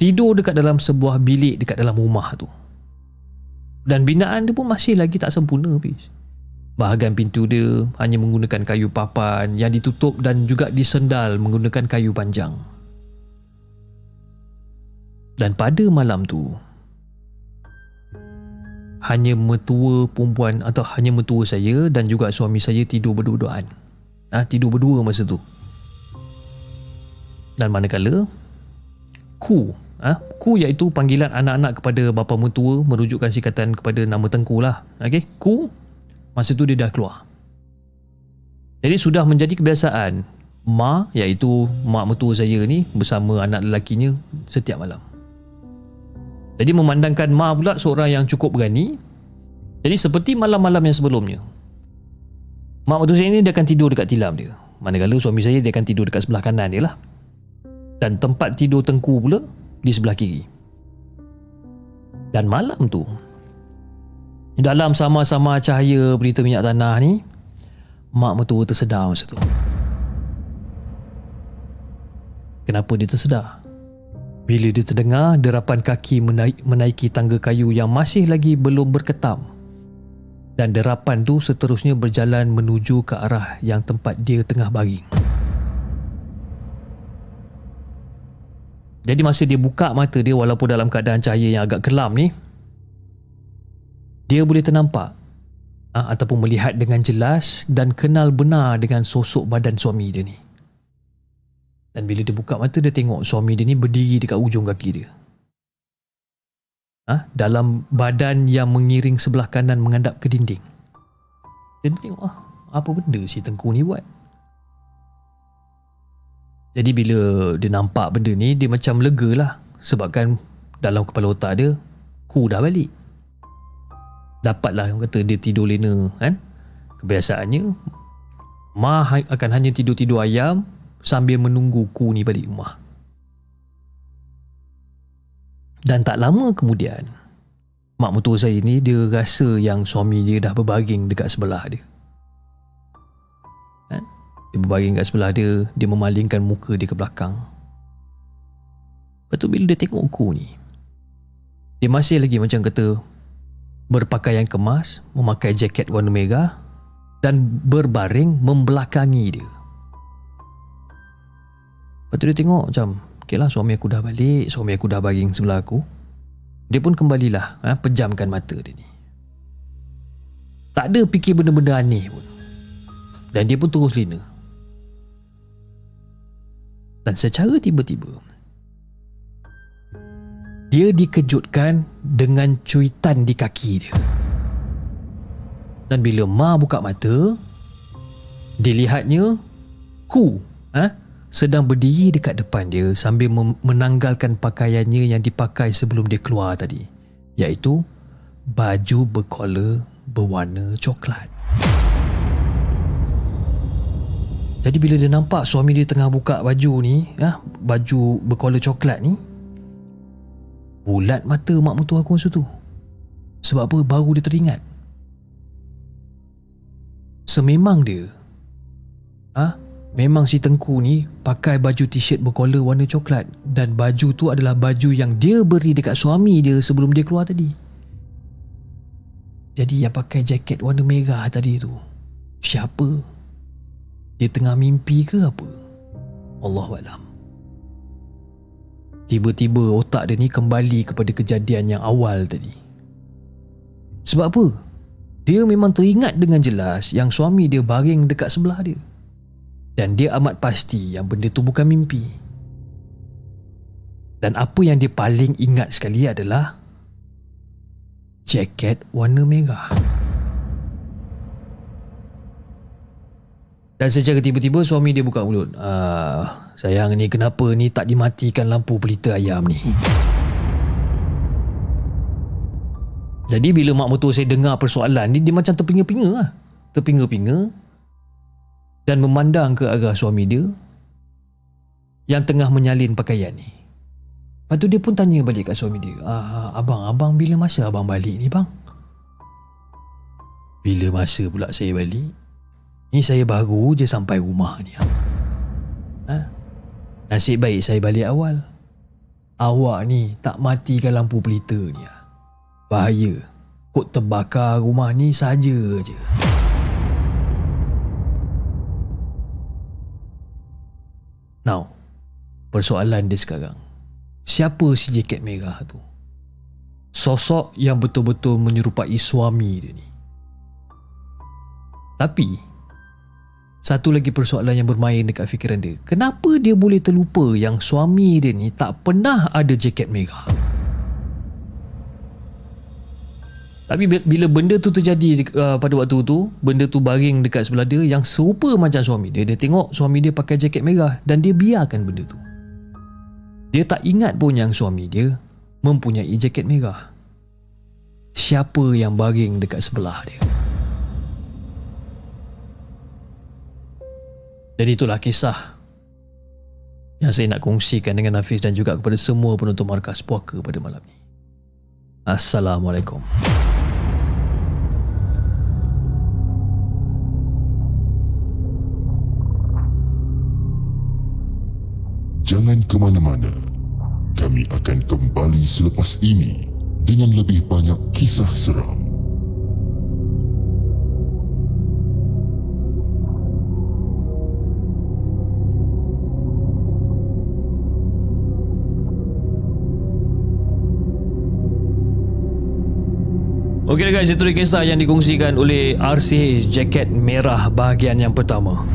tidur dekat dalam sebuah bilik dekat dalam rumah tu. Dan binaan dia pun masih lagi tak sempurna habis. Bahagian pintu dia hanya menggunakan kayu papan yang ditutup dan juga disendal menggunakan kayu panjang. Dan pada malam tu, hanya metua perempuan atau hanya metua saya dan juga suami saya tidur berdua-duaan. Ha, tidur berdua masa tu dan manakala ku ha? ku iaitu panggilan anak-anak kepada bapa mertua merujukkan sikatan kepada nama tengku lah. Okay? ku masa tu dia dah keluar. Jadi sudah menjadi kebiasaan ma iaitu mak mertua saya ni bersama anak lelakinya setiap malam. Jadi memandangkan ma pula seorang yang cukup berani. Jadi seperti malam-malam yang sebelumnya. Mak mertua saya ni dia akan tidur dekat tilam dia. Manakala suami saya dia akan tidur dekat sebelah kanan dia lah dan tempat tidur tengku pula di sebelah kiri. Dan malam tu, dalam sama-sama cahaya berita minyak tanah ni, mak mertua tersedar masa tu. Kenapa dia tersedar? Bila dia terdengar derapan kaki menaik, menaiki tangga kayu yang masih lagi belum berketam dan derapan tu seterusnya berjalan menuju ke arah yang tempat dia tengah baring. Jadi masa dia buka mata dia walaupun dalam keadaan cahaya yang agak kelam ni dia boleh ternampak ha, ataupun melihat dengan jelas dan kenal benar dengan sosok badan suami dia ni. Dan bila dia buka mata dia tengok suami dia ni berdiri dekat ujung kaki dia. Ha, dalam badan yang mengiring sebelah kanan menghadap ke dinding. Dia tengok ah, apa benda si Tengku ni buat? Jadi bila dia nampak benda ni dia macam lega lah sebabkan dalam kepala otak dia ku dah balik. Dapatlah orang kata dia tidur lena kan? Kebiasaannya Ma akan hanya tidur-tidur ayam sambil menunggu ku ni balik rumah. Dan tak lama kemudian, mak mertua saya ni dia rasa yang suami dia dah berbaring dekat sebelah dia. Dia berbaring dekat sebelah dia, dia memalingkan muka dia ke belakang. Lepas tu bila dia tengok ku ni, dia masih lagi macam kata berpakaian kemas, memakai jaket warna merah dan berbaring membelakangi dia. Lepas tu dia tengok macam Okay lah suami aku dah balik Suami aku dah baring sebelah aku Dia pun kembalilah ha, Pejamkan mata dia ni Tak ada fikir benda-benda aneh pun Dan dia pun terus lina Dan secara tiba-tiba Dia dikejutkan Dengan cuitan di kaki dia Dan bila Ma buka mata Dilihatnya Ku ha? sedang berdiri dekat depan dia sambil menanggalkan pakaiannya yang dipakai sebelum dia keluar tadi iaitu baju berkola berwarna coklat jadi bila dia nampak suami dia tengah buka baju ni ya, baju berkola coklat ni bulat mata mak mutu aku masa tu sebab apa baru dia teringat sememang dia ah ha? Memang si Tengku ni pakai baju t-shirt berkola warna coklat dan baju tu adalah baju yang dia beri dekat suami dia sebelum dia keluar tadi. Jadi yang pakai jaket warna merah tadi tu siapa? Dia tengah mimpi ke apa? Allahuakbar. Tiba-tiba otak dia ni kembali kepada kejadian yang awal tadi. Sebab apa? Dia memang teringat dengan jelas yang suami dia baring dekat sebelah dia dan dia amat pasti yang benda tu bukan mimpi. Dan apa yang dia paling ingat sekali adalah jaket warna merah. Dan secara tiba-tiba suami dia buka mulut. Ah, sayang ni kenapa ni tak dimatikan lampu pelita ayam ni? Jadi bila mak mertua saya dengar persoalan ni dia macam terpinga-pinga lah. Terpinga-pinga dan memandang ke arah suami dia yang tengah menyalin pakaian ni. Lepas tu dia pun tanya balik kat suami dia, ah, abang, abang bila masa abang balik ni bang? Bila masa pula saya balik? Ni saya baru je sampai rumah ni. Ha? Nasib baik saya balik awal. Awak ni tak matikan lampu pelita ni. Bahaya. Kok terbakar rumah ni saja je. Now, persoalan dia sekarang. Siapa si jaket merah tu? Sosok yang betul-betul menyerupai suami dia ni. Tapi, satu lagi persoalan yang bermain dekat fikiran dia. Kenapa dia boleh terlupa yang suami dia ni tak pernah ada jaket merah? Tapi bila benda tu terjadi uh, pada waktu tu, benda tu baring dekat sebelah dia yang serupa macam suami dia. Dia tengok suami dia pakai jaket merah dan dia biarkan benda tu. Dia tak ingat pun yang suami dia mempunyai jaket merah. Siapa yang baring dekat sebelah dia? Jadi itulah kisah yang saya nak kongsikan dengan Hafiz dan juga kepada semua penonton markas puaka pada malam ini. Assalamualaikum. Jangan ke mana-mana. Kami akan kembali selepas ini dengan lebih banyak kisah seram. Okey guys, itu dia kisah yang dikongsikan oleh RC jaket merah bahagian yang pertama.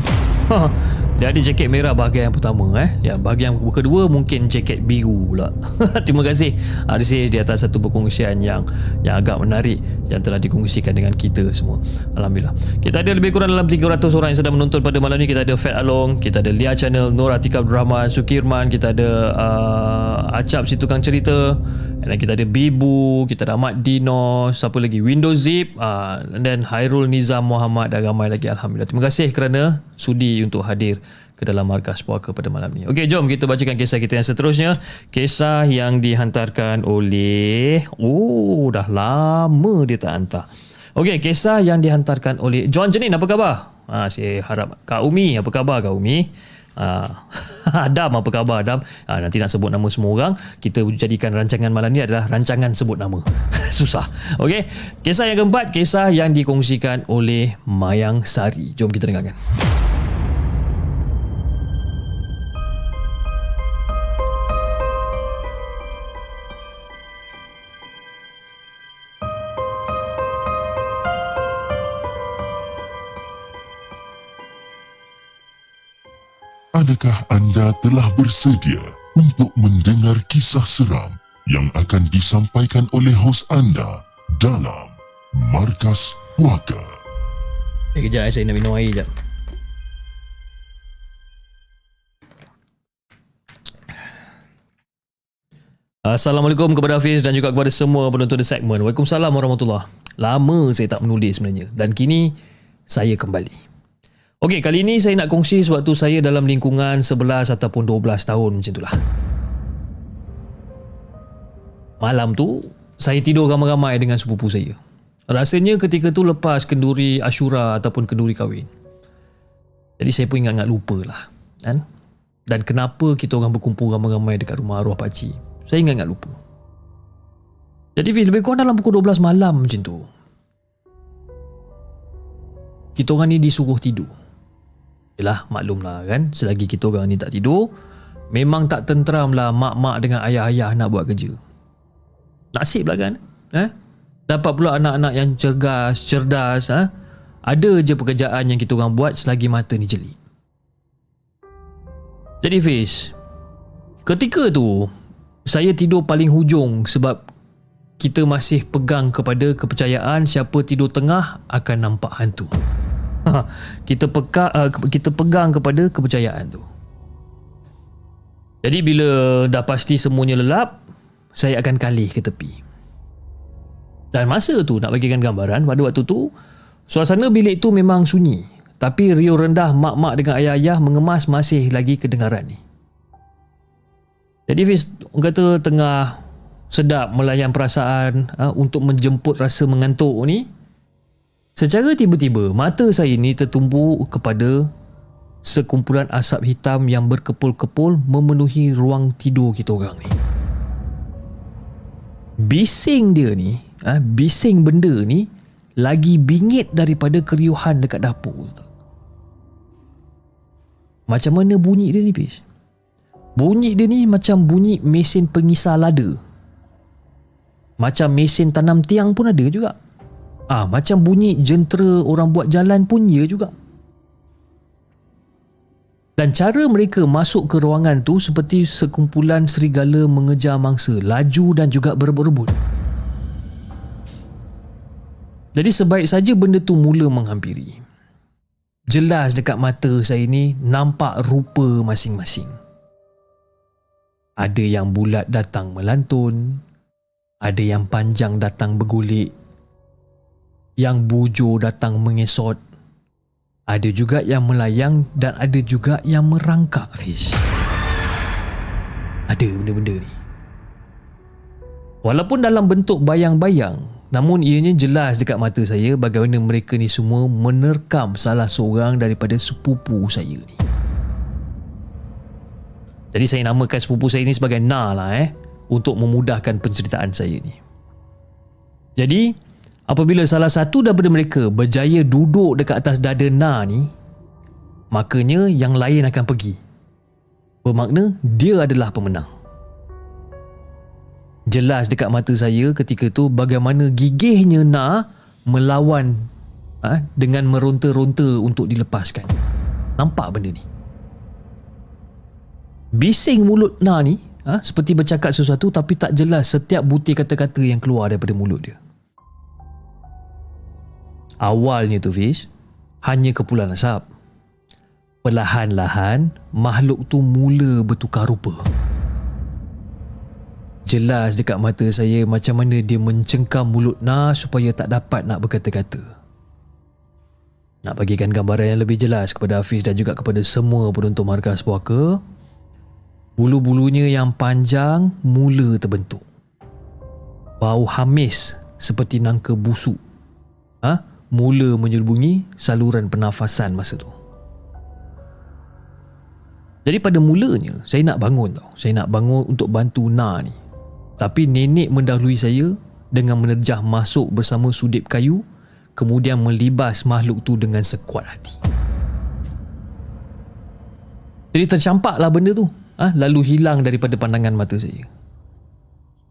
Dia ada jaket merah bahagian yang pertama eh. Ya, bahagian kedua mungkin jaket biru pula. Terima kasih RCH di atas satu perkongsian yang yang agak menarik yang telah dikongsikan dengan kita semua. Alhamdulillah. Kita ada lebih kurang dalam 300 orang yang sedang menonton pada malam ni. Kita ada Fat Along, kita ada Lia Channel, Nur Atika Rahman, Sukirman, kita ada uh, Acap si tukang cerita, dan kita ada Bibu, kita ada Ahmad Dino, siapa lagi? Windows Zip, uh, and then Hairul Nizam Muhammad dan ramai lagi. Alhamdulillah. Terima kasih kerana sudi untuk hadir ke dalam markas puaka pada malam ni. Okey, jom kita bacakan kisah kita yang seterusnya. Kisah yang dihantarkan oleh... Oh, dah lama dia tak hantar. Okey, kisah yang dihantarkan oleh John Jenin. Apa khabar? Ha, saya harap Kak Umi. Apa khabar Kak Umi? Ha, Adam apa khabar Adam? Ha, nanti nak sebut nama semua orang. Kita jadikan rancangan malam ni adalah rancangan sebut nama. Susah. Okey. Kisah yang keempat, kisah yang dikongsikan oleh Mayang Sari. Jom kita dengarkan. Adakah anda telah bersedia untuk mendengar kisah seram yang akan disampaikan oleh hos anda dalam Markas Puaka? Eh, kejap eh, saya nak minum air sekejap. Assalamualaikum kepada Hafiz dan juga kepada semua penonton The Segment. Waalaikumsalam warahmatullahi Lama saya tak menulis sebenarnya dan kini saya kembali. Okey, kali ini saya nak kongsi sewaktu saya dalam lingkungan 11 ataupun 12 tahun macam itulah. Malam tu, saya tidur ramai-ramai dengan sepupu saya. Rasanya ketika tu lepas kenduri Ashura ataupun kenduri kahwin. Jadi saya pun ingat-ingat lupa lah. Kan? Dan kenapa kita orang berkumpul ramai-ramai dekat rumah arwah pakcik. Saya ingat-ingat lupa. Jadi lebih kurang dalam pukul 12 malam macam tu. Kita orang ni disuruh tidur. Yelah maklumlah kan Selagi kita orang ni tak tidur Memang tak tenteram lah mak-mak dengan ayah-ayah nak buat kerja Nasib lah kan eh? Dapat pula anak-anak yang cergas, cerdas eh? Ada je pekerjaan yang kita orang buat selagi mata ni jeli Jadi Fiz Ketika tu Saya tidur paling hujung sebab kita masih pegang kepada kepercayaan siapa tidur tengah akan nampak hantu. kita peka, uh, kita pegang kepada kepercayaan tu. Jadi bila dah pasti semuanya lelap, saya akan kalih ke tepi. Dan masa tu nak bagikan gambaran pada waktu tu suasana bilik tu memang sunyi tapi riuh rendah mak-mak dengan ayah-ayah mengemas masih lagi kedengaran ni. Jadi Fiz, kata tengah sedap melayan perasaan uh, untuk menjemput rasa mengantuk ni Secara tiba-tiba, mata saya ini tertumpu kepada sekumpulan asap hitam yang berkepul-kepul memenuhi ruang tidur kita orang ni. Bising dia ni, ah, bising benda ni lagi bingit daripada keriuhan dekat dapur. Macam mana bunyi dia ni, Pis? Bunyi dia ni macam bunyi mesin pengisar lada. Macam mesin tanam tiang pun ada juga. Ah, macam bunyi jentera orang buat jalan pun ya juga. Dan cara mereka masuk ke ruangan tu seperti sekumpulan serigala mengejar mangsa, laju dan juga berebut-rebut. Jadi sebaik saja benda tu mula menghampiri. Jelas dekat mata saya ni nampak rupa masing-masing. Ada yang bulat datang melantun, ada yang panjang datang bergulik, yang bujur datang mengesot. Ada juga yang melayang dan ada juga yang merangkak fish. Ada benda-benda ni. Walaupun dalam bentuk bayang-bayang, namun ianya jelas dekat mata saya bagaimana mereka ni semua menerkam salah seorang daripada sepupu saya ni. Jadi saya namakan sepupu saya ni sebagai Na lah eh untuk memudahkan penceritaan saya ni. Jadi Apabila salah satu daripada mereka berjaya duduk dekat atas dada Na ni, makanya yang lain akan pergi. Bermakna dia adalah pemenang. jelas dekat mata saya ketika tu bagaimana gigihnya Na melawan ha, dengan meronta-ronta untuk dilepaskan. Nampak benda ni? Bising mulut Na ni ha, seperti bercakap sesuatu tapi tak jelas setiap butir kata-kata yang keluar daripada mulut dia. Awalnya tu Fish, hanya kepulan asap. Perlahan-lahan, makhluk tu mula bertukar rupa. Jelas dekat mata saya macam mana dia mencengkam mulut Na supaya tak dapat nak berkata-kata. Nak bagikan gambaran yang lebih jelas kepada Hafiz dan juga kepada semua penonton markas puaka, bulu-bulunya yang panjang mula terbentuk. Bau hamis seperti nangka busuk. Ha? Mula menyelubungi saluran pernafasan masa tu. Jadi pada mulanya saya nak bangun tau. Saya nak bangun untuk bantu Na ni. Tapi nenek mendahului saya dengan menerjah masuk bersama sudip kayu kemudian melibas makhluk tu dengan sekuat hati. Jadi tercampaklah benda tu ha, lalu hilang daripada pandangan mata saya.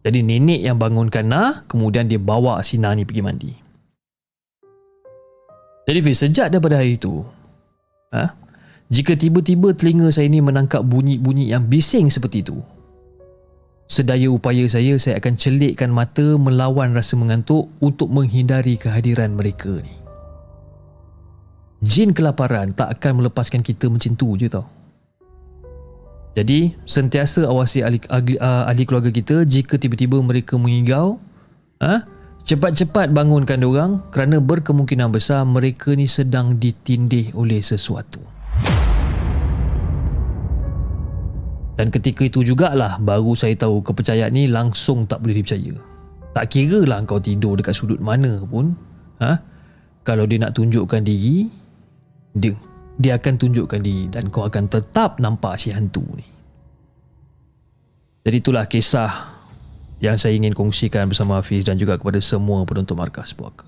Jadi nenek yang bangunkan Na kemudian dia bawa si Na ni pergi mandi. Jadi Fiz, sejak daripada hari itu ha, jika tiba-tiba telinga saya ni menangkap bunyi-bunyi yang bising seperti itu Sedaya upaya saya, saya akan celikkan mata melawan rasa mengantuk untuk menghindari kehadiran mereka ni. Jin kelaparan tak akan melepaskan kita macam tu je tau. Jadi, sentiasa awasi ahli, ahli, ahli keluarga kita jika tiba-tiba mereka mengigau, ha? Cepat-cepat bangunkan orang kerana berkemungkinan besar mereka ni sedang ditindih oleh sesuatu. Dan ketika itu jugalah baru saya tahu kepercayaan ni langsung tak boleh dipercaya. Tak kira lah kau tidur dekat sudut mana pun. Ha? Kalau dia nak tunjukkan diri, dia, dia akan tunjukkan diri dan kau akan tetap nampak si hantu ni. Jadi itulah kisah yang saya ingin kongsikan bersama Hafiz dan juga kepada semua penonton markas puaka.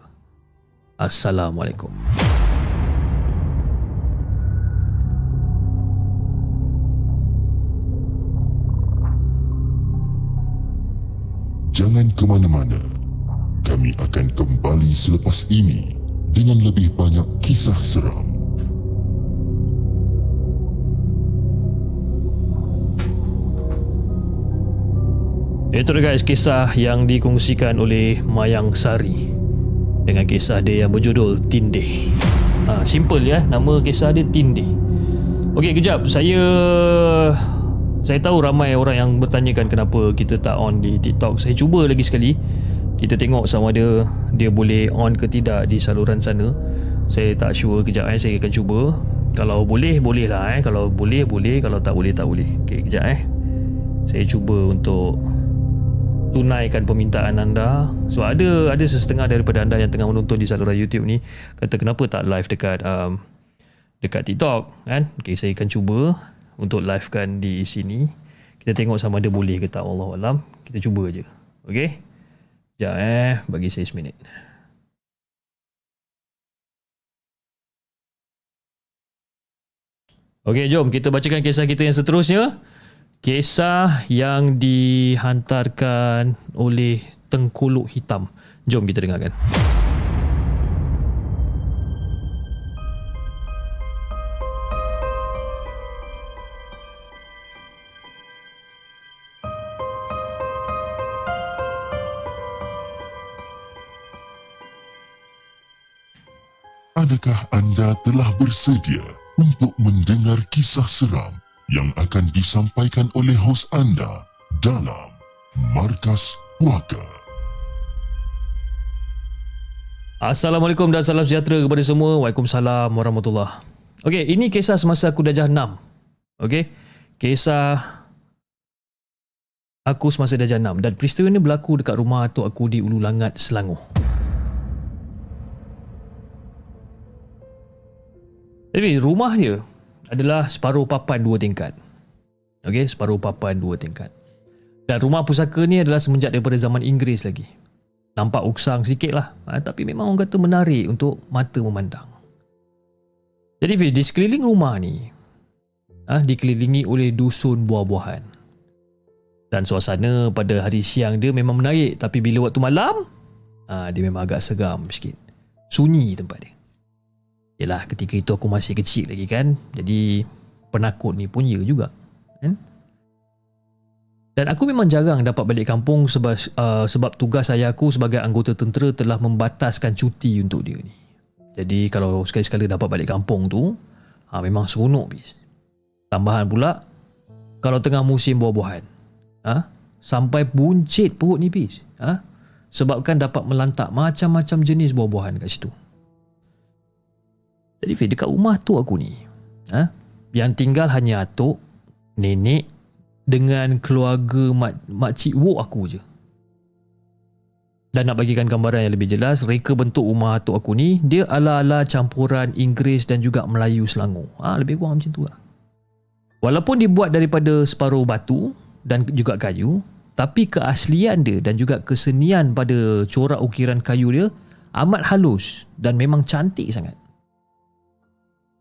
Assalamualaikum. Jangan ke mana-mana. Kami akan kembali selepas ini dengan lebih banyak kisah seram. Itu guys kisah yang dikongsikan oleh Mayang Sari dengan kisah dia yang berjudul Tindih. Ha, simple ya, nama kisah dia Tindih. Okey, kejap. Saya saya tahu ramai orang yang bertanyakan kenapa kita tak on di TikTok. Saya cuba lagi sekali. Kita tengok sama ada dia boleh on ke tidak di saluran sana. Saya tak sure kejap eh. Saya akan cuba. Kalau boleh, boleh lah eh. Kalau boleh, boleh. Kalau tak boleh, tak boleh. Okay, kejap eh. Saya cuba untuk tunaikan permintaan anda. So ada ada sesetengah daripada anda yang tengah menonton di saluran YouTube ni kata kenapa tak live dekat um, dekat TikTok kan? Okay, saya akan cuba untuk livekan di sini. Kita tengok sama ada boleh ke tak Allah alam. Kita cuba aje. Okey. Sekejap eh, bagi saya seminit. Okey, jom kita bacakan kisah kita yang seterusnya. Kisah yang dihantarkan oleh Tengkuluk Hitam. Jom kita dengarkan. Adakah anda telah bersedia untuk mendengar kisah seram yang akan disampaikan oleh hos anda dalam Markas Puaka? Assalamualaikum dan salam sejahtera kepada semua. Waalaikumsalam warahmatullahi Okey, ini kisah semasa aku darjah 6. Okey. Kisah aku semasa darjah 6 dan peristiwa ini berlaku dekat rumah atuk aku di Ulu Langat, Selangor. Jadi rumah dia adalah separuh papan dua tingkat. Okey, separuh papan dua tingkat. Dan rumah pusaka ni adalah semenjak daripada zaman Inggeris lagi. Nampak uksang sikit lah. Ha, tapi memang orang kata menarik untuk mata memandang. Jadi di sekeliling rumah ni ha, dikelilingi oleh dusun buah-buahan. Dan suasana pada hari siang dia memang menarik tapi bila waktu malam ah dia memang agak seram sikit. Sunyi tempat dia. Yalah ketika itu aku masih kecil lagi kan. Jadi penakut ni pun ya juga. Kan? Dan aku memang jarang dapat balik kampung sebab uh, sebab tugas ayah aku sebagai anggota tentera telah membataskan cuti untuk dia ni. Jadi kalau sekali-sekala dapat balik kampung tu, ha, memang seronok bis. Tambahan pula, kalau tengah musim buah-buahan, ha, sampai buncit perut ni bis. Ha, sebabkan dapat melantak macam-macam jenis buah-buahan kat situ. Jadi Fik, dekat rumah tu aku ni, ha, yang tinggal hanya atuk, nenek dengan keluarga mak, makcik Wok aku je. Dan nak bagikan gambaran yang lebih jelas, reka bentuk rumah atuk aku ni, dia ala-ala campuran Inggeris dan juga Melayu Selangor. Ha, lebih kurang macam tu lah. Walaupun dibuat daripada separuh batu dan juga kayu, tapi keaslian dia dan juga kesenian pada corak ukiran kayu dia amat halus dan memang cantik sangat.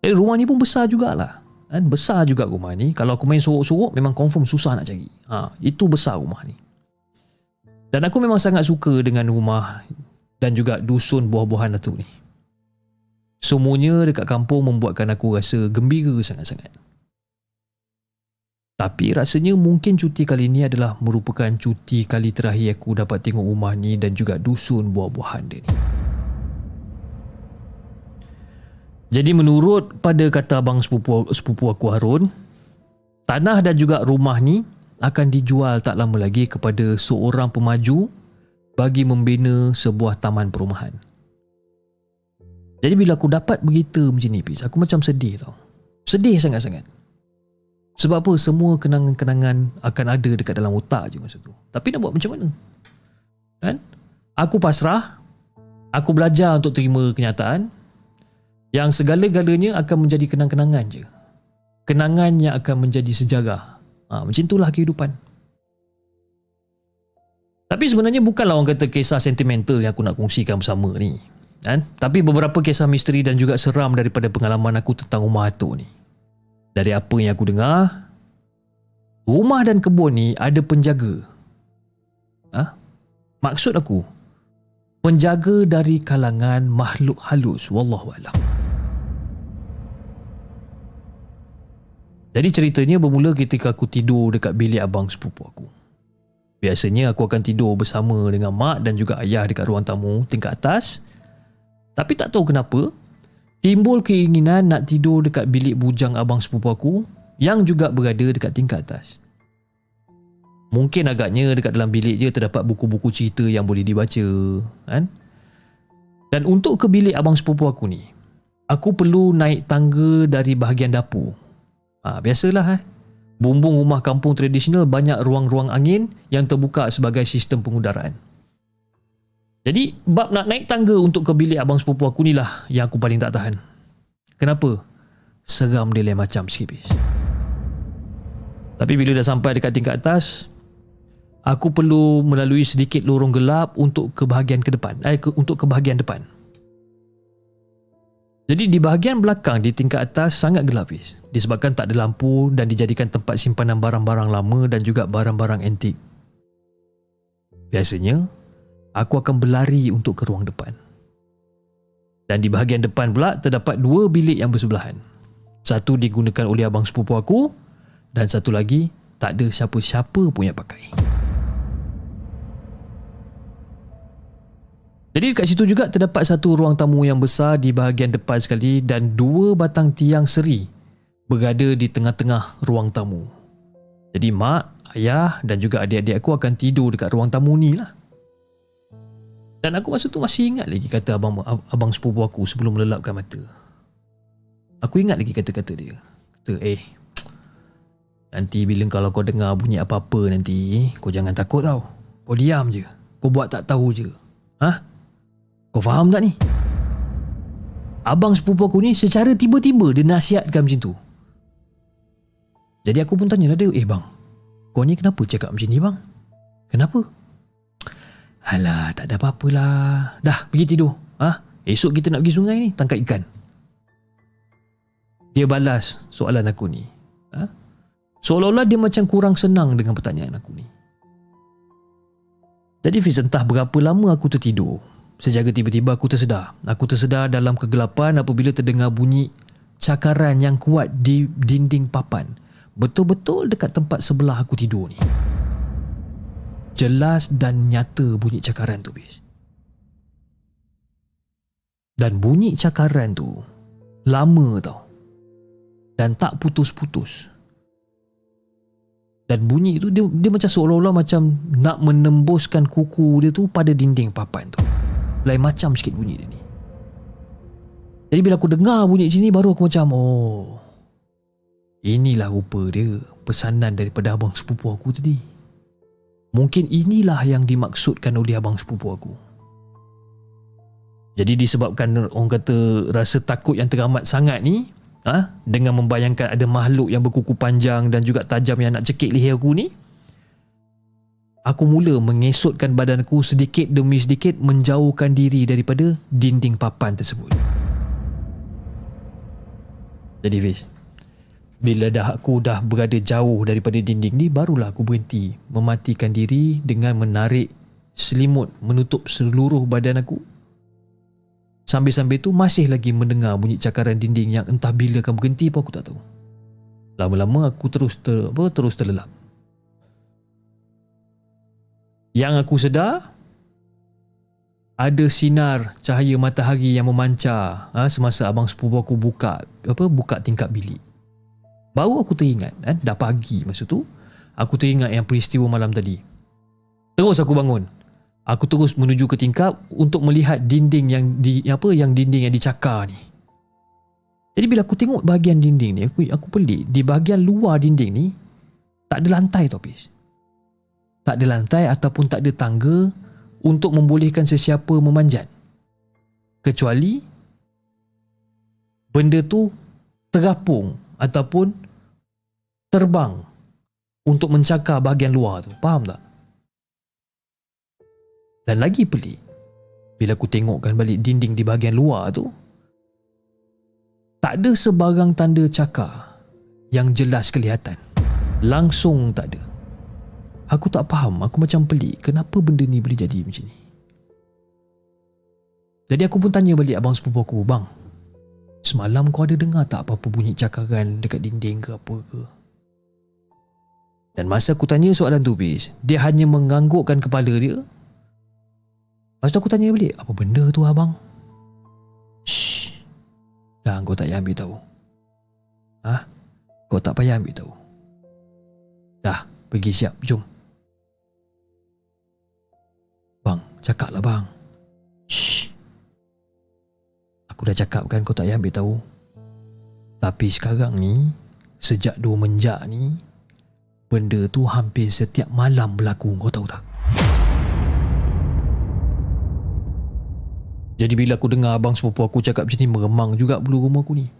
Eh, rumah ni pun besar jugalah. Kan? Besar juga rumah ni. Kalau aku main sorok-sorok, memang confirm susah nak cari. Ha, itu besar rumah ni. Dan aku memang sangat suka dengan rumah dan juga dusun buah-buahan itu ni. Semuanya dekat kampung membuatkan aku rasa gembira sangat-sangat. Tapi rasanya mungkin cuti kali ini adalah merupakan cuti kali terakhir aku dapat tengok rumah ni dan juga dusun buah-buahan dia ni. Jadi menurut pada kata abang sepupu, sepupu aku Harun, tanah dan juga rumah ni akan dijual tak lama lagi kepada seorang pemaju bagi membina sebuah taman perumahan. Jadi bila aku dapat berita macam ni, aku macam sedih tau. Sedih sangat-sangat. Sebab apa? Semua kenangan-kenangan akan ada dekat dalam otak je masa tu. Tapi nak buat macam mana? Kan? Aku pasrah. Aku belajar untuk terima kenyataan. Yang segala-galanya akan menjadi kenang-kenangan je. Kenangan yang akan menjadi sejarah Ha, macam itulah kehidupan. Tapi sebenarnya bukanlah orang kata kisah sentimental yang aku nak kongsikan bersama ni. Kan? Tapi beberapa kisah misteri dan juga seram daripada pengalaman aku tentang rumah atuk ni. Dari apa yang aku dengar, rumah dan kebun ni ada penjaga. Ha? Maksud aku, penjaga dari kalangan makhluk halus. Wallahualam. Jadi ceritanya bermula ketika aku tidur dekat bilik abang sepupu aku. Biasanya aku akan tidur bersama dengan mak dan juga ayah dekat ruang tamu tingkat atas. Tapi tak tahu kenapa, timbul keinginan nak tidur dekat bilik bujang abang sepupu aku yang juga berada dekat tingkat atas. Mungkin agaknya dekat dalam bilik dia terdapat buku-buku cerita yang boleh dibaca. Kan? Dan untuk ke bilik abang sepupu aku ni, aku perlu naik tangga dari bahagian dapur Ha, biasalah eh. Bumbung rumah kampung tradisional banyak ruang-ruang angin yang terbuka sebagai sistem pengudaraan. Jadi, bab nak naik tangga untuk ke bilik abang sepupu aku ni lah yang aku paling tak tahan. Kenapa? Seram dia lain macam sikit bis. Tapi bila dah sampai dekat tingkat atas, aku perlu melalui sedikit lorong gelap untuk ke bahagian ke depan. Eh, ke, untuk ke bahagian depan. Jadi di bahagian belakang di tingkat atas sangat gelap is, disebabkan tak ada lampu dan dijadikan tempat simpanan barang-barang lama dan juga barang-barang antik. Biasanya, aku akan berlari untuk ke ruang depan. Dan di bahagian depan pula terdapat dua bilik yang bersebelahan. Satu digunakan oleh abang sepupu aku dan satu lagi tak ada siapa-siapa pun yang pakai. Jadi dekat situ juga terdapat satu ruang tamu yang besar di bahagian depan sekali dan dua batang tiang seri berada di tengah-tengah ruang tamu. Jadi mak, ayah dan juga adik-adik aku akan tidur dekat ruang tamu ni lah. Dan aku masa tu masih ingat lagi kata abang, abang sepupu aku sebelum melelapkan mata. Aku ingat lagi kata-kata dia. Kata, eh, nanti bila kalau kau dengar bunyi apa-apa nanti, kau jangan takut tau. Kau diam je. Kau buat tak tahu je. Hah? Kau faham tak ni? Abang sepupu aku ni secara tiba-tiba dia nasihatkan macam tu. Jadi aku pun tanya lah dia, eh bang, kau ni kenapa cakap macam ni bang? Kenapa? Alah, tak ada apa-apa lah. Dah, pergi tidur. Ha? Esok kita nak pergi sungai ni, tangkap ikan. Dia balas soalan aku ni. Ha? Seolah-olah dia macam kurang senang dengan pertanyaan aku ni. Jadi Fiz entah berapa lama aku tertidur. Sejaga tiba-tiba aku tersedar. Aku tersedar dalam kegelapan apabila terdengar bunyi cakaran yang kuat di dinding papan. Betul-betul dekat tempat sebelah aku tidur ni. Jelas dan nyata bunyi cakaran tu, Fiz. Dan bunyi cakaran tu lama tau. Dan tak putus-putus. Dan bunyi tu dia, dia macam seolah-olah macam nak menembuskan kuku dia tu pada dinding papan tu. Lain macam sikit bunyi dia ni. Jadi bila aku dengar bunyi macam ni baru aku macam oh. Inilah rupa dia pesanan daripada abang sepupu aku tadi. Mungkin inilah yang dimaksudkan oleh abang sepupu aku. Jadi disebabkan orang kata rasa takut yang teramat sangat ni, ha, dengan membayangkan ada makhluk yang berkuku panjang dan juga tajam yang nak cekik leher aku ni, aku mula mengesotkan badanku sedikit demi sedikit menjauhkan diri daripada dinding papan tersebut. Jadi Fiz, bila dah aku dah berada jauh daripada dinding ni, barulah aku berhenti mematikan diri dengan menarik selimut menutup seluruh badan aku Sambil-sambil tu masih lagi mendengar bunyi cakaran dinding yang entah bila akan berhenti pun aku tak tahu. Lama-lama aku terus ter, apa, terus terlelap. Yang aku sedar ada sinar cahaya matahari yang memancar ha, semasa abang sepupu aku buka apa buka tingkap bilik. Baru aku teringat eh, dah pagi masa tu aku teringat yang peristiwa malam tadi. Terus aku bangun Aku terus menuju ke tingkap untuk melihat dinding yang di apa yang dinding yang dicakar ni. Jadi bila aku tengok bahagian dinding ni, aku aku pelik. Di bahagian luar dinding ni tak ada lantai tau. Tak ada lantai ataupun tak ada tangga untuk membolehkan sesiapa memanjat. Kecuali benda tu terapung ataupun terbang untuk mencakar bahagian luar tu. Faham tak? Dan lagi pelik, bila aku tengokkan balik dinding di bahagian luar tu, tak ada sebarang tanda cakar yang jelas kelihatan. Langsung tak ada. Aku tak faham, aku macam pelik. Kenapa benda ni boleh jadi macam ni. Jadi aku pun tanya balik abang sepupu aku, bang, semalam kau ada dengar tak apa-apa bunyi cakaran dekat dinding ke apa ke? Dan masa aku tanya soalan tu, bis, dia hanya menganggukkan kepala dia. Lepas tu aku tanya balik Apa benda tu abang? Shh Dah kau tak payah ambil tahu. Ha Kau tak payah ambil tahu. Dah Pergi siap. Jom Cakap lah bang Shh Aku dah cakap kan kau tak payah ambil tahu Tapi sekarang ni Sejak dua menjak ni Benda tu hampir setiap malam berlaku Kau tahu tak Jadi bila aku dengar abang sepupu aku cakap macam ni meremang juga bulu rumah aku ni.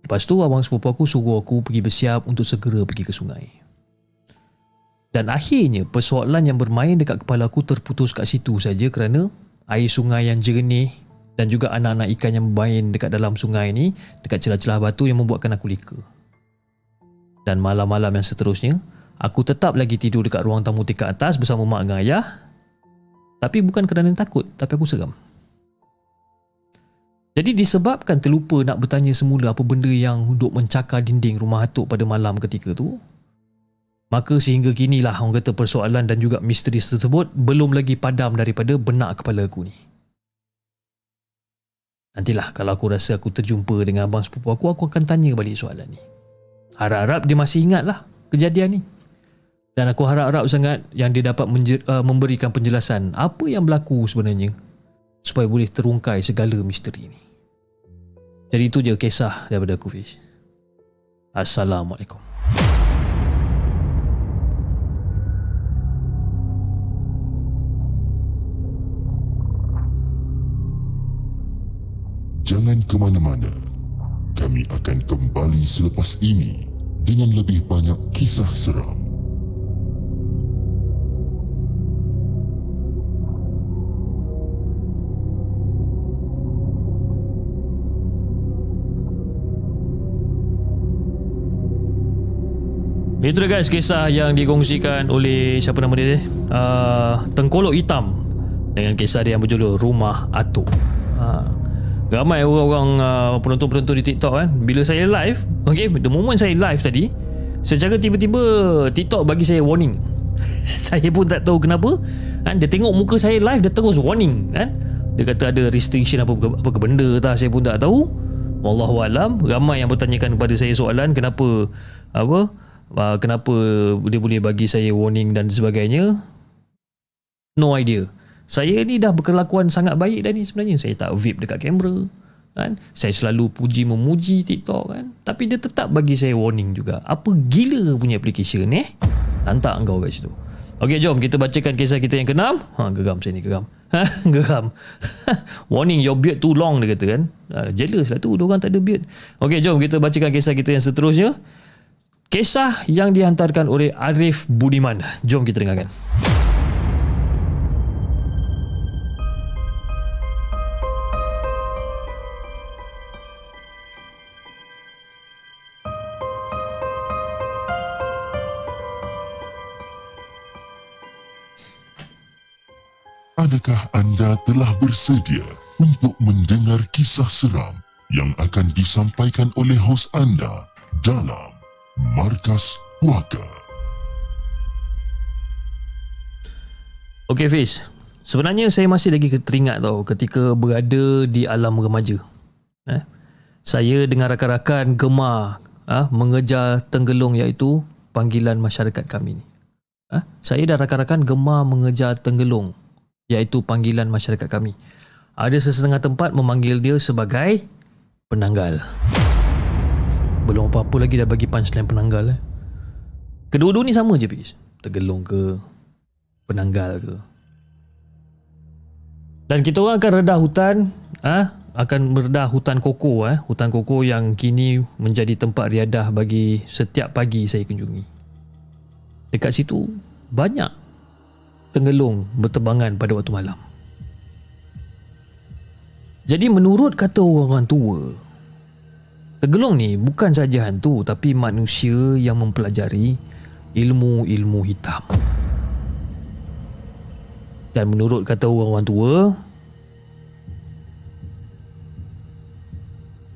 Lepas tu abang sepupu aku suruh aku pergi bersiap untuk segera pergi ke sungai. Dan akhirnya persoalan yang bermain dekat kepala aku terputus kat situ saja kerana air sungai yang jernih dan juga anak-anak ikan yang bermain dekat dalam sungai ni dekat celah-celah batu yang membuatkan aku leka. Dan malam-malam yang seterusnya, Aku tetap lagi tidur dekat ruang tamu tingkat atas bersama mak dan ayah. Tapi bukan kerana takut, tapi aku seram. Jadi disebabkan terlupa nak bertanya semula apa benda yang duduk mencakar dinding rumah Atuk pada malam ketika tu, maka sehingga kinilah orang kata persoalan dan juga misteri tersebut belum lagi padam daripada benak kepala aku ni. Nantilah kalau aku rasa aku terjumpa dengan abang sepupu aku, aku akan tanya balik soalan ni. Harap-harap dia masih ingat lah kejadian ni dan aku harap-harap sangat yang dia dapat uh, memberikan penjelasan apa yang berlaku sebenarnya supaya boleh terungkai segala misteri ini. Jadi itu je kisah daripada aku Fish. Assalamualaikum. Jangan ke mana-mana. Kami akan kembali selepas ini dengan lebih banyak kisah seram. Itu guys kisah yang dikongsikan oleh siapa nama dia? Uh, Tengkolok Hitam dengan kisah dia yang berjudul Rumah Atuk. Ha. Ramai orang-orang uh, penonton-penonton di TikTok kan bila saya live, okay, the moment saya live tadi, secara tiba-tiba TikTok bagi saya warning. saya pun tak tahu kenapa. Kan dia tengok muka saya live dia terus warning kan. Dia kata ada restriction apa apa ke benda tak saya pun tak tahu. Wallahu alam ramai yang bertanyakan kepada saya soalan kenapa apa uh, kenapa dia boleh bagi saya warning dan sebagainya no idea saya ni dah berkelakuan sangat baik dah ni sebenarnya saya tak vape dekat kamera kan saya selalu puji memuji TikTok kan tapi dia tetap bagi saya warning juga apa gila punya application ni eh lantak engkau kat situ Okey jom kita bacakan kisah kita yang keenam. Ha geram saya ni geram. Ha geram. Warning your beard too long dia kata kan. Ha, jealous lah tu dia orang tak ada beard. Okey jom kita bacakan kisah kita yang seterusnya. Kisah yang dihantarkan oleh Arif Budiman. Jom kita dengarkan. Adakah anda telah bersedia untuk mendengar kisah seram yang akan disampaikan oleh hos anda dalam Markas Puaka? Okey Fiz, sebenarnya saya masih lagi teringat tau ketika berada di alam remaja. Eh? Saya dengan rakan-rakan gemar ah, mengejar tenggelung iaitu panggilan masyarakat kami ni. Ah, saya dan rakan-rakan gemar mengejar tenggelung iaitu panggilan masyarakat kami. Ada sesetengah tempat memanggil dia sebagai penanggal. Belum apa-apa lagi dah bagi punchline penanggal. Eh. Kedua-dua ni sama je, Pis. Tergelung ke, penanggal ke. Dan kita orang akan redah hutan, ah, akan meredah hutan koko, eh, hutan koko yang kini menjadi tempat riadah bagi setiap pagi saya kunjungi. Dekat situ banyak tenggelung berterbangan pada waktu malam. Jadi menurut kata orang tua, tenggelung ni bukan saja hantu tapi manusia yang mempelajari ilmu-ilmu hitam. Dan menurut kata orang tua,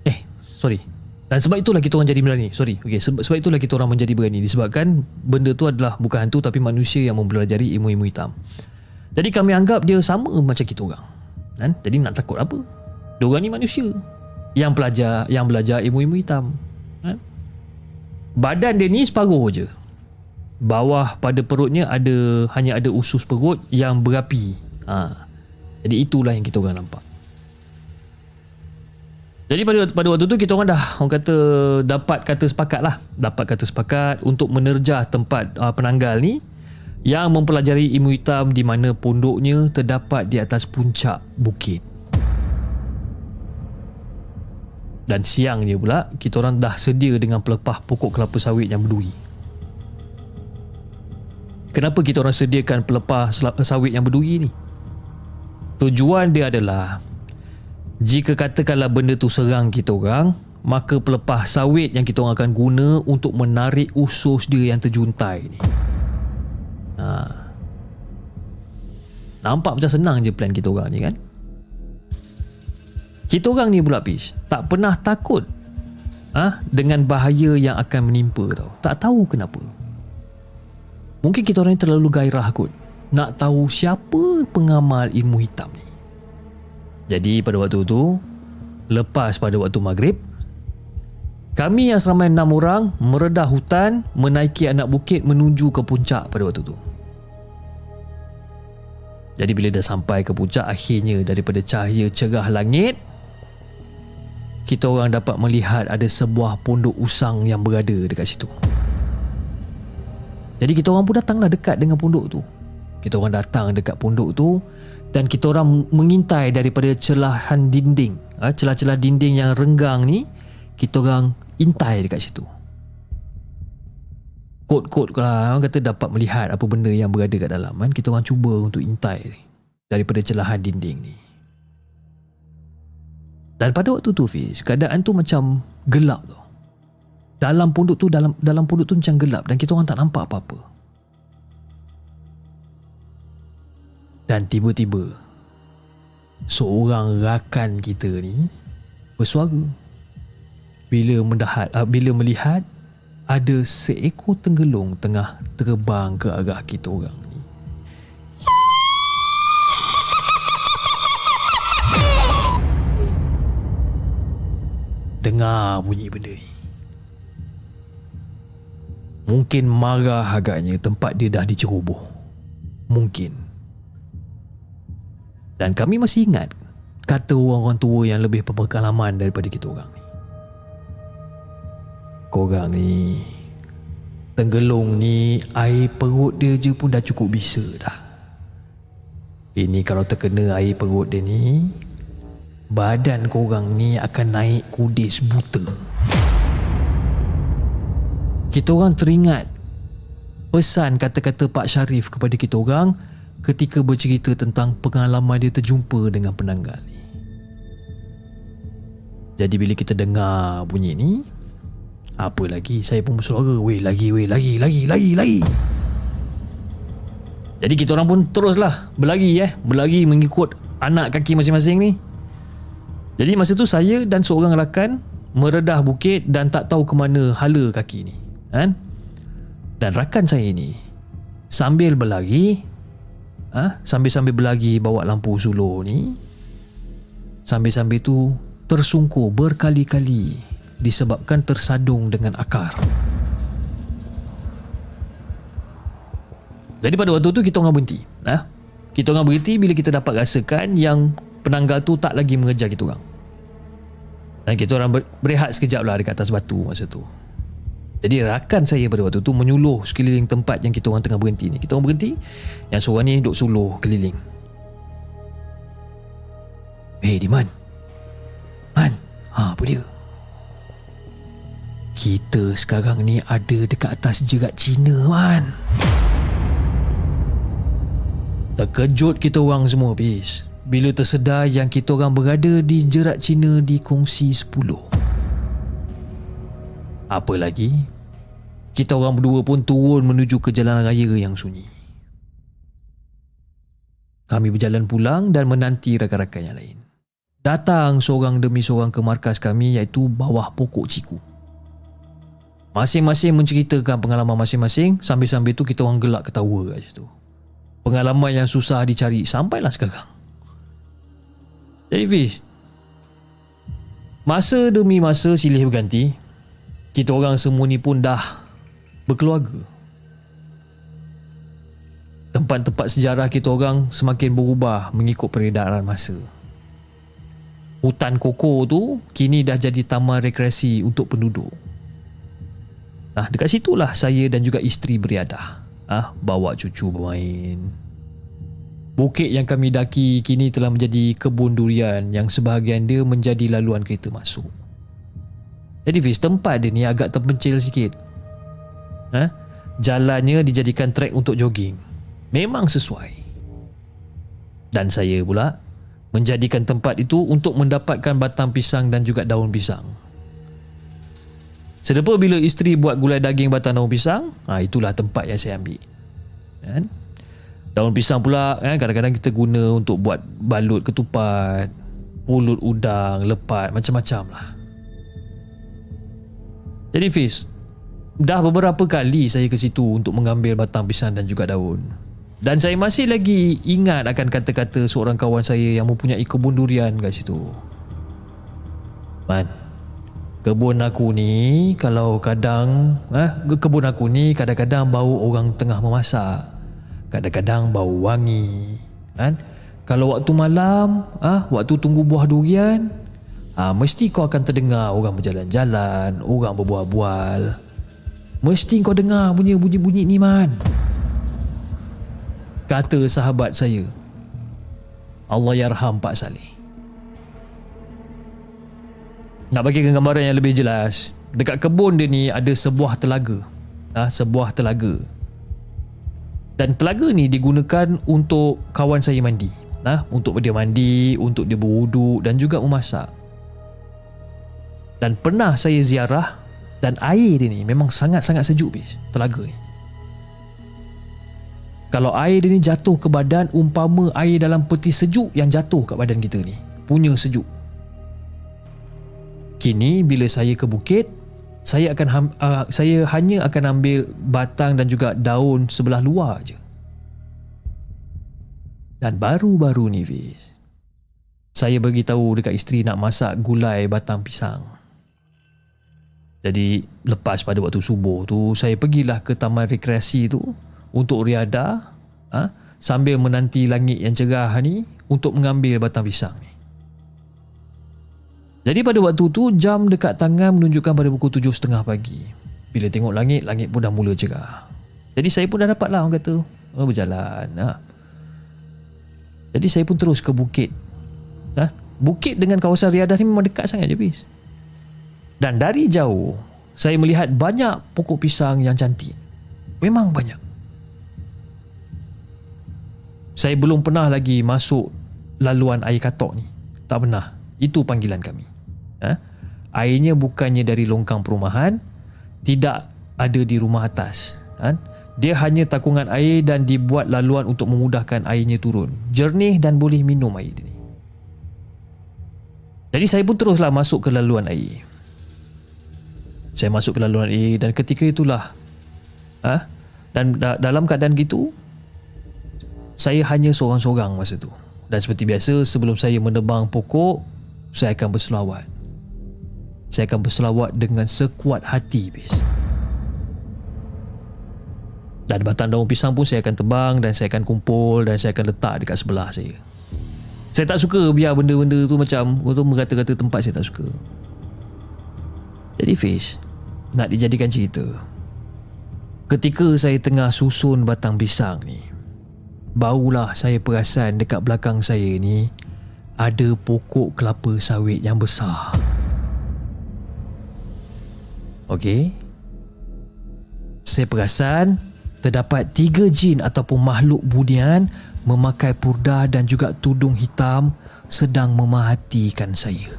eh, sorry, dan sebab itulah kita orang jadi berani. Sorry. Okay, sebab, sebab itulah kita orang menjadi berani. Disebabkan benda tu adalah bukan hantu tapi manusia yang mempelajari ilmu-ilmu hitam. Jadi kami anggap dia sama macam kita orang. Kan? Jadi nak takut apa? Dia orang ni manusia. Yang pelajar, yang belajar ilmu-ilmu hitam. Kan? Badan dia ni separuh je. Bawah pada perutnya ada hanya ada usus perut yang berapi. Ha. Jadi itulah yang kita orang nampak. Jadi pada pada waktu tu kita orang dah orang kata dapat kata sepakat lah dapat kata sepakat untuk menerjah tempat uh, penanggal ni yang mempelajari ilmu hitam di mana pondoknya terdapat di atas puncak bukit. Dan siangnya pula kita orang dah sedia dengan pelepah pokok kelapa sawit yang berduri. Kenapa kita orang sediakan pelepah sawit yang berduri ni? Tujuan dia adalah jika katakanlah benda tu serang kita orang, maka pelepah sawit yang kita orang akan guna untuk menarik usus dia yang terjuntai ni. Ha. Nampak macam senang je plan kita orang ni kan? Kita orang ni pula Pish, tak pernah takut ha, dengan bahaya yang akan menimpa tau. Tak tahu kenapa. Mungkin kita orang ni terlalu gairah kot. Nak tahu siapa pengamal ilmu hitam ni. Jadi pada waktu tu Lepas pada waktu maghrib Kami yang seramai enam orang Meredah hutan Menaiki anak bukit Menuju ke puncak pada waktu tu. Jadi bila dah sampai ke puncak Akhirnya daripada cahaya cerah langit Kita orang dapat melihat Ada sebuah pondok usang Yang berada dekat situ. Jadi kita orang pun datanglah dekat dengan pondok tu. Kita orang datang dekat pondok tu dan kita orang mengintai daripada celahan dinding. Ha, celah-celah dinding yang renggang ni kita orang intai dekat situ. Kot-kot lah orang kata dapat melihat apa benda yang berada kat dalam kan? Kita orang cuba untuk intai daripada celahan dinding ni. Dan pada waktu tu Fiz keadaan tu macam gelap tu dalam pondok tu dalam dalam pondok tu macam gelap dan kita orang tak nampak apa-apa. Dan tiba-tiba seorang rakan kita ni bersuara bila mendahat uh, bila melihat ada seekor tenggelung tengah terbang ke arah kita orang ni. Dengar bunyi benda ni. Mungkin marah agaknya tempat dia dah diceroboh. Mungkin. Dan kami masih ingat kata orang-orang tua yang lebih berpengalaman daripada kita orang ni. Korang ni Tenggelung ni Air perut dia je pun dah cukup bisa dah Ini kalau terkena air perut dia ni Badan korang ni akan naik kudis buta Kita orang teringat Pesan kata-kata Pak Syarif kepada kita orang Ketika bercerita tentang pengalaman dia terjumpa dengan penanggal. Ni Jadi bila kita dengar bunyi ni apa lagi? Saya pun bersuara Weh lagi weh lagi lagi lagi lagi. Jadi kita orang pun teruslah Berlari eh. Berlari mengikut Anak kaki masing-masing ni. Jadi masa tu saya dan seorang rakan Meredah bukit Dan tak tahu ke mana Hala kaki ni Kan? Dan rakan saya ni Sambil berlari ha? Sambil-sambil berlari Bawa lampu suluh ni Sambil-sambil tu Tersungkur berkali-kali disebabkan tersadung dengan akar. Jadi pada waktu tu kita orang berhenti. Nah, kita orang berhenti bila kita dapat rasakan yang penanggal tu tak lagi mengejar kita orang. Dan kita orang berehat sekejap lah dekat atas batu masa tu. Jadi rakan saya pada waktu tu menyuluh sekeliling tempat yang kita orang tengah berhenti ni. Kita orang berhenti, yang seorang ni duduk suluh keliling. Eh, hey, Diman. Man, ha, apa dia? Kita sekarang ni ada dekat atas jerat Cina man Terkejut kita orang semua bis Bila tersedar yang kita orang berada di jerat Cina di kongsi 10 Apa lagi? Kita orang berdua pun turun menuju ke jalan raya yang sunyi. Kami berjalan pulang dan menanti rakan-rakan yang lain. Datang seorang demi seorang ke markas kami iaitu bawah pokok ciku. Masing-masing menceritakan pengalaman masing-masing. Sambil-sambil tu kita orang gelak ketawa kat situ. Pengalaman yang susah dicari Sampailah sekarang. Jadi Fiz Masa demi masa silih berganti Kita orang semua ni pun dah Berkeluarga Tempat-tempat sejarah kita orang Semakin berubah mengikut peredaran masa Hutan koko tu Kini dah jadi taman rekreasi untuk penduduk Ah, dekat situlah saya dan juga isteri beriadah. Ah, bawa cucu bermain. Bukit yang kami daki kini telah menjadi kebun durian yang sebahagian dia menjadi laluan kereta masuk. Jadi Fiz, tempat dia ni agak terpencil sikit. Ha? Jalannya dijadikan trek untuk jogging. Memang sesuai. Dan saya pula menjadikan tempat itu untuk mendapatkan batang pisang dan juga daun pisang. Selepas bila isteri buat gulai daging batang daun pisang, ha, itulah tempat yang saya ambil. Kan? Daun pisang pula kan kadang-kadang kita guna untuk buat balut ketupat, pulut udang, lepat, macam-macam lah. Jadi Fiz, dah beberapa kali saya ke situ untuk mengambil batang pisang dan juga daun. Dan saya masih lagi ingat akan kata-kata seorang kawan saya yang mempunyai kebun durian kat situ. Man, Kebun aku ni kalau kadang eh, kebun aku ni kadang-kadang bau orang tengah memasak. Kadang-kadang bau wangi. Kan? Kalau waktu malam, ah waktu tunggu buah durian, ah mesti kau akan terdengar orang berjalan-jalan, orang berbual-bual. Mesti kau dengar bunyi-bunyi ni man. Kata sahabat saya. Allah yarham Pak Saleh. Nak bagi gambaran yang lebih jelas Dekat kebun dia ni ada sebuah telaga ha, Sebuah telaga Dan telaga ni digunakan untuk kawan saya mandi ha, Untuk dia mandi, untuk dia berwuduk dan juga memasak Dan pernah saya ziarah Dan air dia ni memang sangat-sangat sejuk bis, telaga ni. Kalau air dia ni jatuh ke badan umpama air dalam peti sejuk yang jatuh kat badan kita ni. Punya sejuk. Kini bila saya ke bukit, saya akan uh, saya hanya akan ambil batang dan juga daun sebelah luar aja. Dan baru-baru ni Fiz, saya bagi tahu dekat isteri nak masak gulai batang pisang. Jadi lepas pada waktu subuh tu saya pergilah ke taman rekreasi tu untuk riada ha, sambil menanti langit yang cerah ni untuk mengambil batang pisang ni. Jadi pada waktu tu jam dekat tangan menunjukkan pada pukul 7.30 pagi. Bila tengok langit, langit pun dah mula cerah. Jadi saya pun dah dapat lah orang kata oh, berjalan. Ha. Jadi saya pun terus ke bukit Ha? Bukit dengan kawasan Riadah ni memang dekat sangat je bis. Dan dari jauh saya melihat banyak pokok pisang yang cantik. Memang banyak. Saya belum pernah lagi masuk laluan air katok ni. Tak pernah. Itu panggilan kami. Ha? Airnya bukannya dari longkang perumahan, tidak ada di rumah atas. Ha? Dia hanya takungan air dan dibuat laluan untuk memudahkan airnya turun. Jernih dan boleh minum air ni. Jadi saya pun teruslah masuk ke laluan air. Saya masuk ke laluan air dan ketika itulah ha? dan da- dalam keadaan gitu saya hanya seorang-seorang masa tu. Dan seperti biasa sebelum saya menebang pokok saya akan berselawat. Saya akan berselawat dengan sekuat hati bis. Dan batang daun pisang pun saya akan tebang dan saya akan kumpul dan saya akan letak dekat sebelah saya. Saya tak suka biar benda-benda tu macam tu merata-rata tempat saya tak suka. Jadi Fish, nak dijadikan cerita. Ketika saya tengah susun batang pisang ni, barulah saya perasan dekat belakang saya ni ada pokok kelapa sawit yang besar. Okey. Saya perasan terdapat tiga jin ataupun makhluk budian memakai purdah dan juga tudung hitam sedang memahatikan. Saya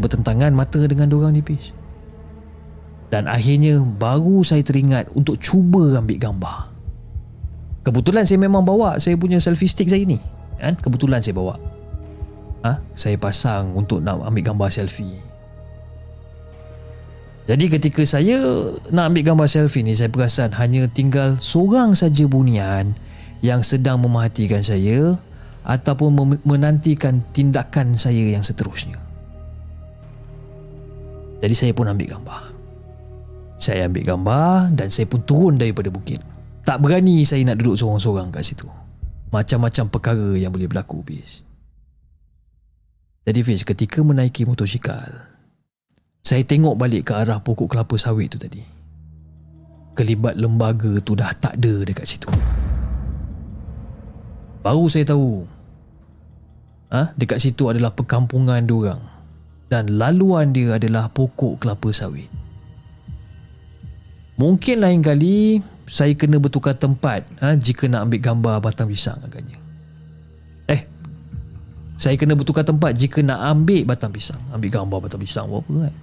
bertentangan mata dengan dorang nipis. Dan akhirnya baru saya teringat untuk cuba ambil gambar. Kebetulan saya memang bawa saya punya selfie stick saya ni. Kan? Kebetulan saya bawa. Ha? Saya pasang untuk nak ambil gambar selfie. Jadi ketika saya nak ambil gambar selfie ni saya perasan hanya tinggal seorang saja bunian yang sedang memerhatikan saya ataupun menantikan tindakan saya yang seterusnya. Jadi saya pun ambil gambar. Saya ambil gambar dan saya pun turun daripada bukit. Tak berani saya nak duduk seorang-seorang kat situ. Macam-macam perkara yang boleh berlaku, bis. Jadi Fiz, ketika menaiki motosikal, saya tengok balik ke arah pokok kelapa sawit tu tadi. Kelibat lembaga tu dah tak ada dekat situ. Baru saya tahu. Ah, ha? dekat situ adalah perkampungan diorang. Dan laluan dia adalah pokok kelapa sawit. Mungkin lain kali saya kena bertukar tempat ha, jika nak ambil gambar batang pisang agaknya. Eh, saya kena bertukar tempat jika nak ambil batang pisang. Ambil gambar batang pisang apa kan.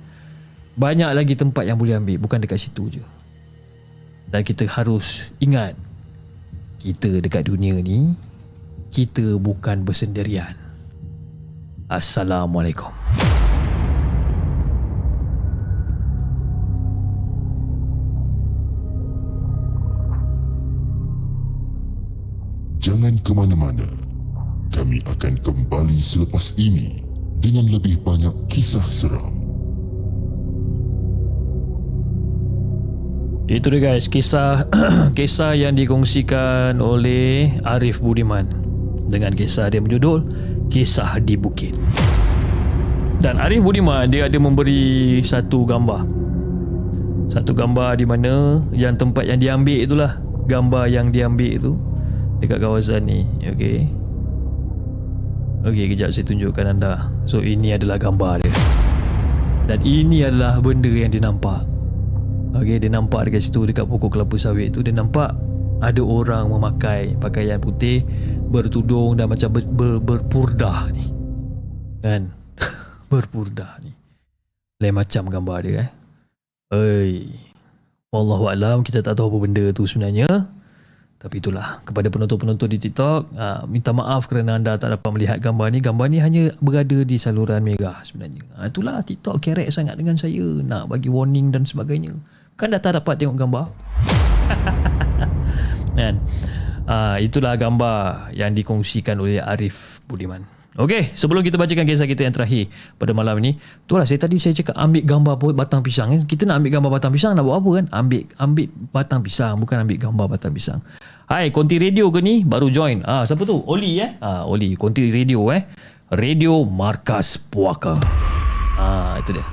Banyak lagi tempat yang boleh ambil Bukan dekat situ je Dan kita harus ingat Kita dekat dunia ni Kita bukan bersendirian Assalamualaikum Jangan ke mana-mana. Kami akan kembali selepas ini dengan lebih banyak kisah seram. Itu dia guys Kisah Kisah yang dikongsikan oleh Arif Budiman Dengan kisah dia berjudul Kisah di Bukit Dan Arif Budiman Dia ada memberi Satu gambar Satu gambar di mana Yang tempat yang diambil itulah Gambar yang diambil itu Dekat kawasan ni Okay Okay kejap saya tunjukkan anda So ini adalah gambar dia Dan ini adalah benda yang dia nampak Okey, dia nampak dekat situ dekat pokok kelapa sawit tu dia nampak ada orang memakai pakaian putih bertudung dan macam ber, ber, berpurdah ni. Kan? berpurdah ni. Lain macam gambar dia eh. Hei. Wallahu alam kita tak tahu apa benda tu sebenarnya. Tapi itulah kepada penonton-penonton di TikTok, uh, minta maaf kerana anda tak dapat melihat gambar ni. Gambar ni hanya berada di saluran Mega sebenarnya. Uh, itulah TikTok kerek sangat dengan saya nak bagi warning dan sebagainya. Kan dah tak dapat tengok gambar. Kan? Uh, itulah gambar yang dikongsikan oleh Arif Budiman. Okey, sebelum kita bacakan kisah kita yang terakhir pada malam ni, itulah saya tadi saya cakap ambil gambar batang pisang. Kita nak ambil gambar batang pisang nak buat apa kan? Ambil ambil batang pisang, bukan ambil gambar batang pisang. Hai, konti radio ke ni? Baru join. Ah, siapa tu? Oli eh? Ah, Oli, konti radio eh. Radio Markas Puaka. Ah, itu dia.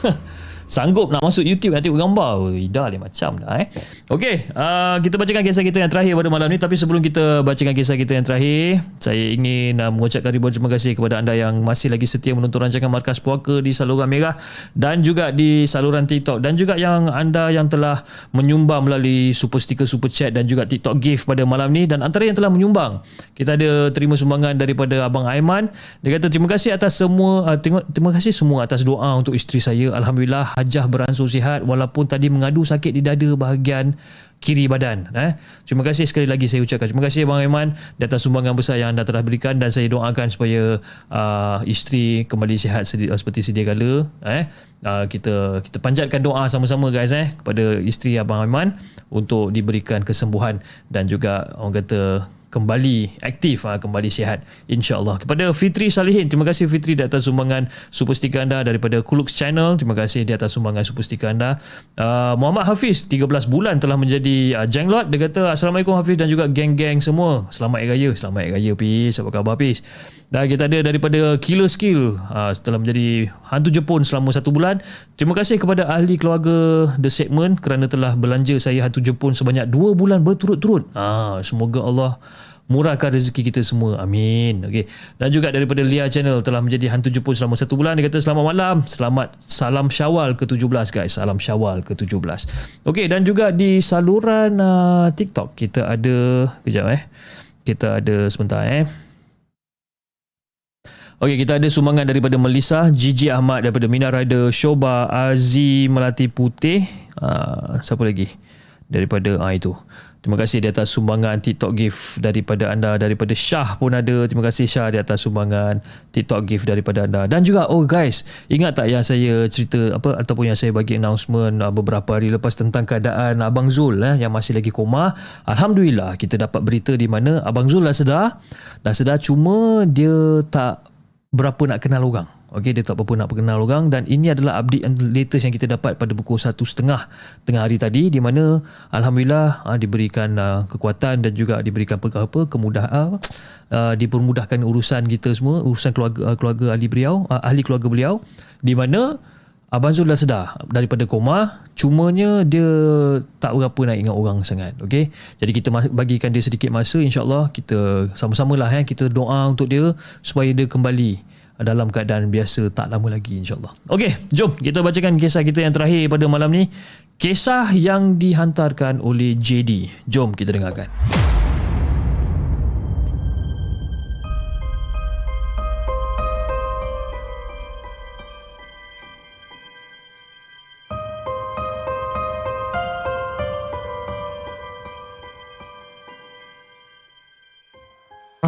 sanggup nak masuk YouTube nak tengok gambar dah lain macam dah eh. Okey, uh, kita bacakan kisah kita yang terakhir pada malam ni. Tapi sebelum kita bacakan kisah kita yang terakhir saya ingin uh, mengucapkan ribuan terima kasih kepada anda yang masih lagi setia menonton rancangan Markas Puaka di saluran Merah dan juga di saluran TikTok dan juga yang anda yang telah menyumbang melalui super sticker super chat dan juga TikTok gift pada malam ni. Dan antara yang telah menyumbang kita ada terima sumbangan daripada Abang Aiman. Dia kata terima kasih atas semua uh, terima kasih semua atas doa untuk isteri saya. Alhamdulillah Hajah beransur sihat walaupun tadi mengadu sakit di dada bahagian kiri badan. Eh. Terima kasih sekali lagi saya ucapkan. Terima kasih Bang Aiman di atas sumbangan besar yang anda telah berikan dan saya doakan supaya uh, isteri kembali sihat sedi- uh, seperti sedia kala. Eh. Uh, kita kita panjatkan doa sama-sama guys eh kepada isteri Abang Aiman untuk diberikan kesembuhan dan juga orang kata kembali aktif ha, kembali sihat insyaallah. Kepada Fitri Salihin terima kasih Fitri di atas sumbangan super sticker anda daripada Kulux Channel. Terima kasih di atas sumbangan super sticker anda. Uh, Muhammad Hafiz 13 bulan telah menjadi uh, jenglot. Dia kata Assalamualaikum Hafiz dan juga geng-geng semua. Selamat hari raya. Selamat hari raya Hafiz apa khabar Hafiz dan kita ada daripada Killer Skill uh, setelah menjadi hantu Jepun selama satu bulan. Terima kasih kepada ahli keluarga The Segment kerana telah belanja saya hantu Jepun sebanyak dua bulan berturut-turut. Uh, semoga Allah murahkan rezeki kita semua. Amin. Okay. Dan juga daripada Lia Channel telah menjadi hantu Jepun selama satu bulan. Dia kata selamat malam. Selamat salam syawal ke-17 guys. Salam syawal ke-17. Okay. Dan juga di saluran uh, TikTok kita ada... Kejap eh. Kita ada sebentar eh. Okey, kita ada sumbangan daripada Melissa, Gigi Ahmad daripada Mina Rider, Shoba, Azi Melati Putih. Uh, siapa lagi? Daripada ah itu. Terima kasih di atas sumbangan TikTok gift daripada anda daripada Syah pun ada. Terima kasih Syah di atas sumbangan TikTok gift daripada anda. Dan juga oh guys, ingat tak yang saya cerita apa ataupun yang saya bagi announcement uh, beberapa hari lepas tentang keadaan Abang Zul eh, yang masih lagi koma. Alhamdulillah kita dapat berita di mana Abang Zul dah sedar. Dah sedar cuma dia tak berapa nak kenal orang. Okey, dia tak apa-apa nak kenal orang dan ini adalah update yang latest yang kita dapat pada pukul 1.30 tengah hari tadi di mana alhamdulillah uh, diberikan uh, kekuatan dan juga diberikan apa apa kemudahan uh, dipermudahkan urusan kita semua, urusan keluarga keluarga ahli beliau, ahli keluarga beliau di mana Abang Zul dah sedar daripada koma cumanya dia tak berapa nak ingat orang sangat okey? Jadi kita bagikan dia sedikit masa insyaallah kita sama-sama lah eh kita doa untuk dia supaya dia kembali dalam keadaan biasa tak lama lagi insyaallah. Okey jom kita bacakan kisah kita yang terakhir pada malam ni. Kisah yang dihantarkan oleh JD jom kita dengarkan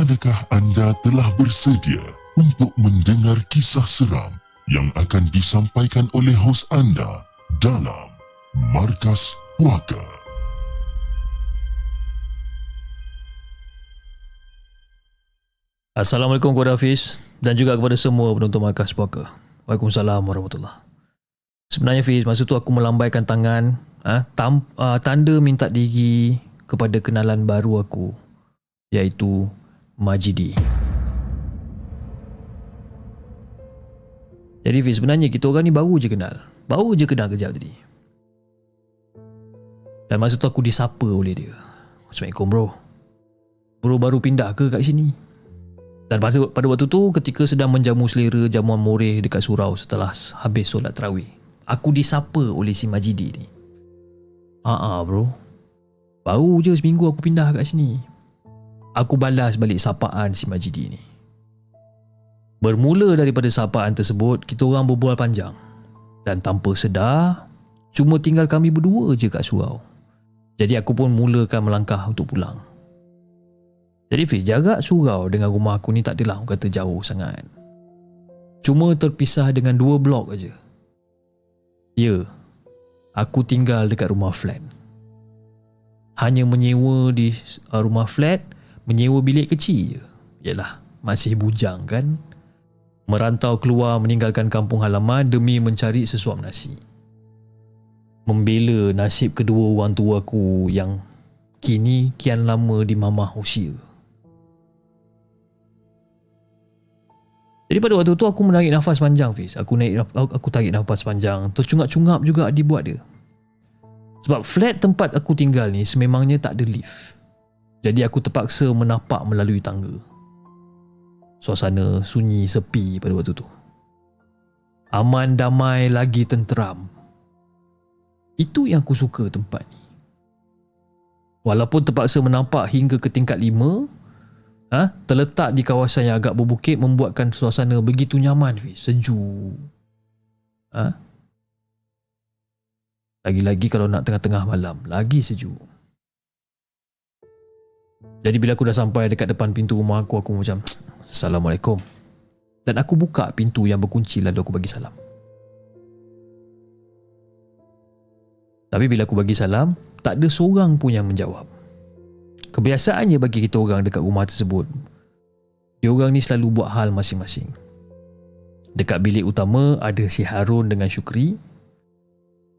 Adakah anda telah bersedia untuk mendengar kisah seram yang akan disampaikan oleh hos anda dalam Markas Puaka? Assalamualaikum kepada Hafiz dan juga kepada semua penonton Markas Puaka. Waalaikumsalam warahmatullahi Sebenarnya Hafiz, masa tu aku melambaikan tangan ah, tam, ah, tanda minta diri kepada kenalan baru aku iaitu Majidi. Jadi Fiz, sebenarnya kita orang ni baru je kenal. Baru je kenal kejap tadi. Dan masa tu aku disapa oleh dia. Assalamualaikum bro. Bro baru pindah ke kat sini? Dan pada, pada waktu tu ketika sedang menjamu selera jamuan moreh dekat surau setelah habis solat terawih. Aku disapa oleh si Majidi ni. Haa bro. Baru je seminggu aku pindah kat sini. Aku balas balik sapaan si Majidi ni. Bermula daripada sapaan tersebut, kita orang berbual panjang. Dan tanpa sedar, cuma tinggal kami berdua je kat surau. Jadi aku pun mulakan melangkah untuk pulang. Jadi Fiz, jarak surau dengan rumah aku ni tak adalah kata jauh sangat. Cuma terpisah dengan dua blok aja. Ya, aku tinggal dekat rumah flat. Hanya menyewa di uh, rumah flat, menyewa bilik kecil je. Yalah, masih bujang kan? Merantau keluar meninggalkan kampung halaman demi mencari sesuap nasi. Membela nasib kedua orang tua aku yang kini kian lama di mamah usia. Jadi pada waktu tu aku menarik nafas panjang Fiz. Aku naik aku tarik nafas panjang. Terus cungap-cungap juga dibuat dia. Sebab flat tempat aku tinggal ni sememangnya tak ada lift. Jadi aku terpaksa menapak melalui tangga. Suasana sunyi sepi pada waktu tu. Aman damai lagi tenteram. Itu yang aku suka tempat ni. Walaupun terpaksa menampak hingga ke tingkat lima, ha, terletak di kawasan yang agak berbukit membuatkan suasana begitu nyaman, sejuk. Ha? Lagi-lagi kalau nak tengah-tengah malam, lagi sejuk. Jadi bila aku dah sampai dekat depan pintu rumah aku, aku macam, Assalamualaikum. Dan aku buka pintu yang berkunci lalu aku bagi salam. Tapi bila aku bagi salam, tak ada seorang pun yang menjawab. Kebiasaannya bagi kita orang dekat rumah tersebut, dia orang ni selalu buat hal masing-masing. Dekat bilik utama ada si Harun dengan Syukri.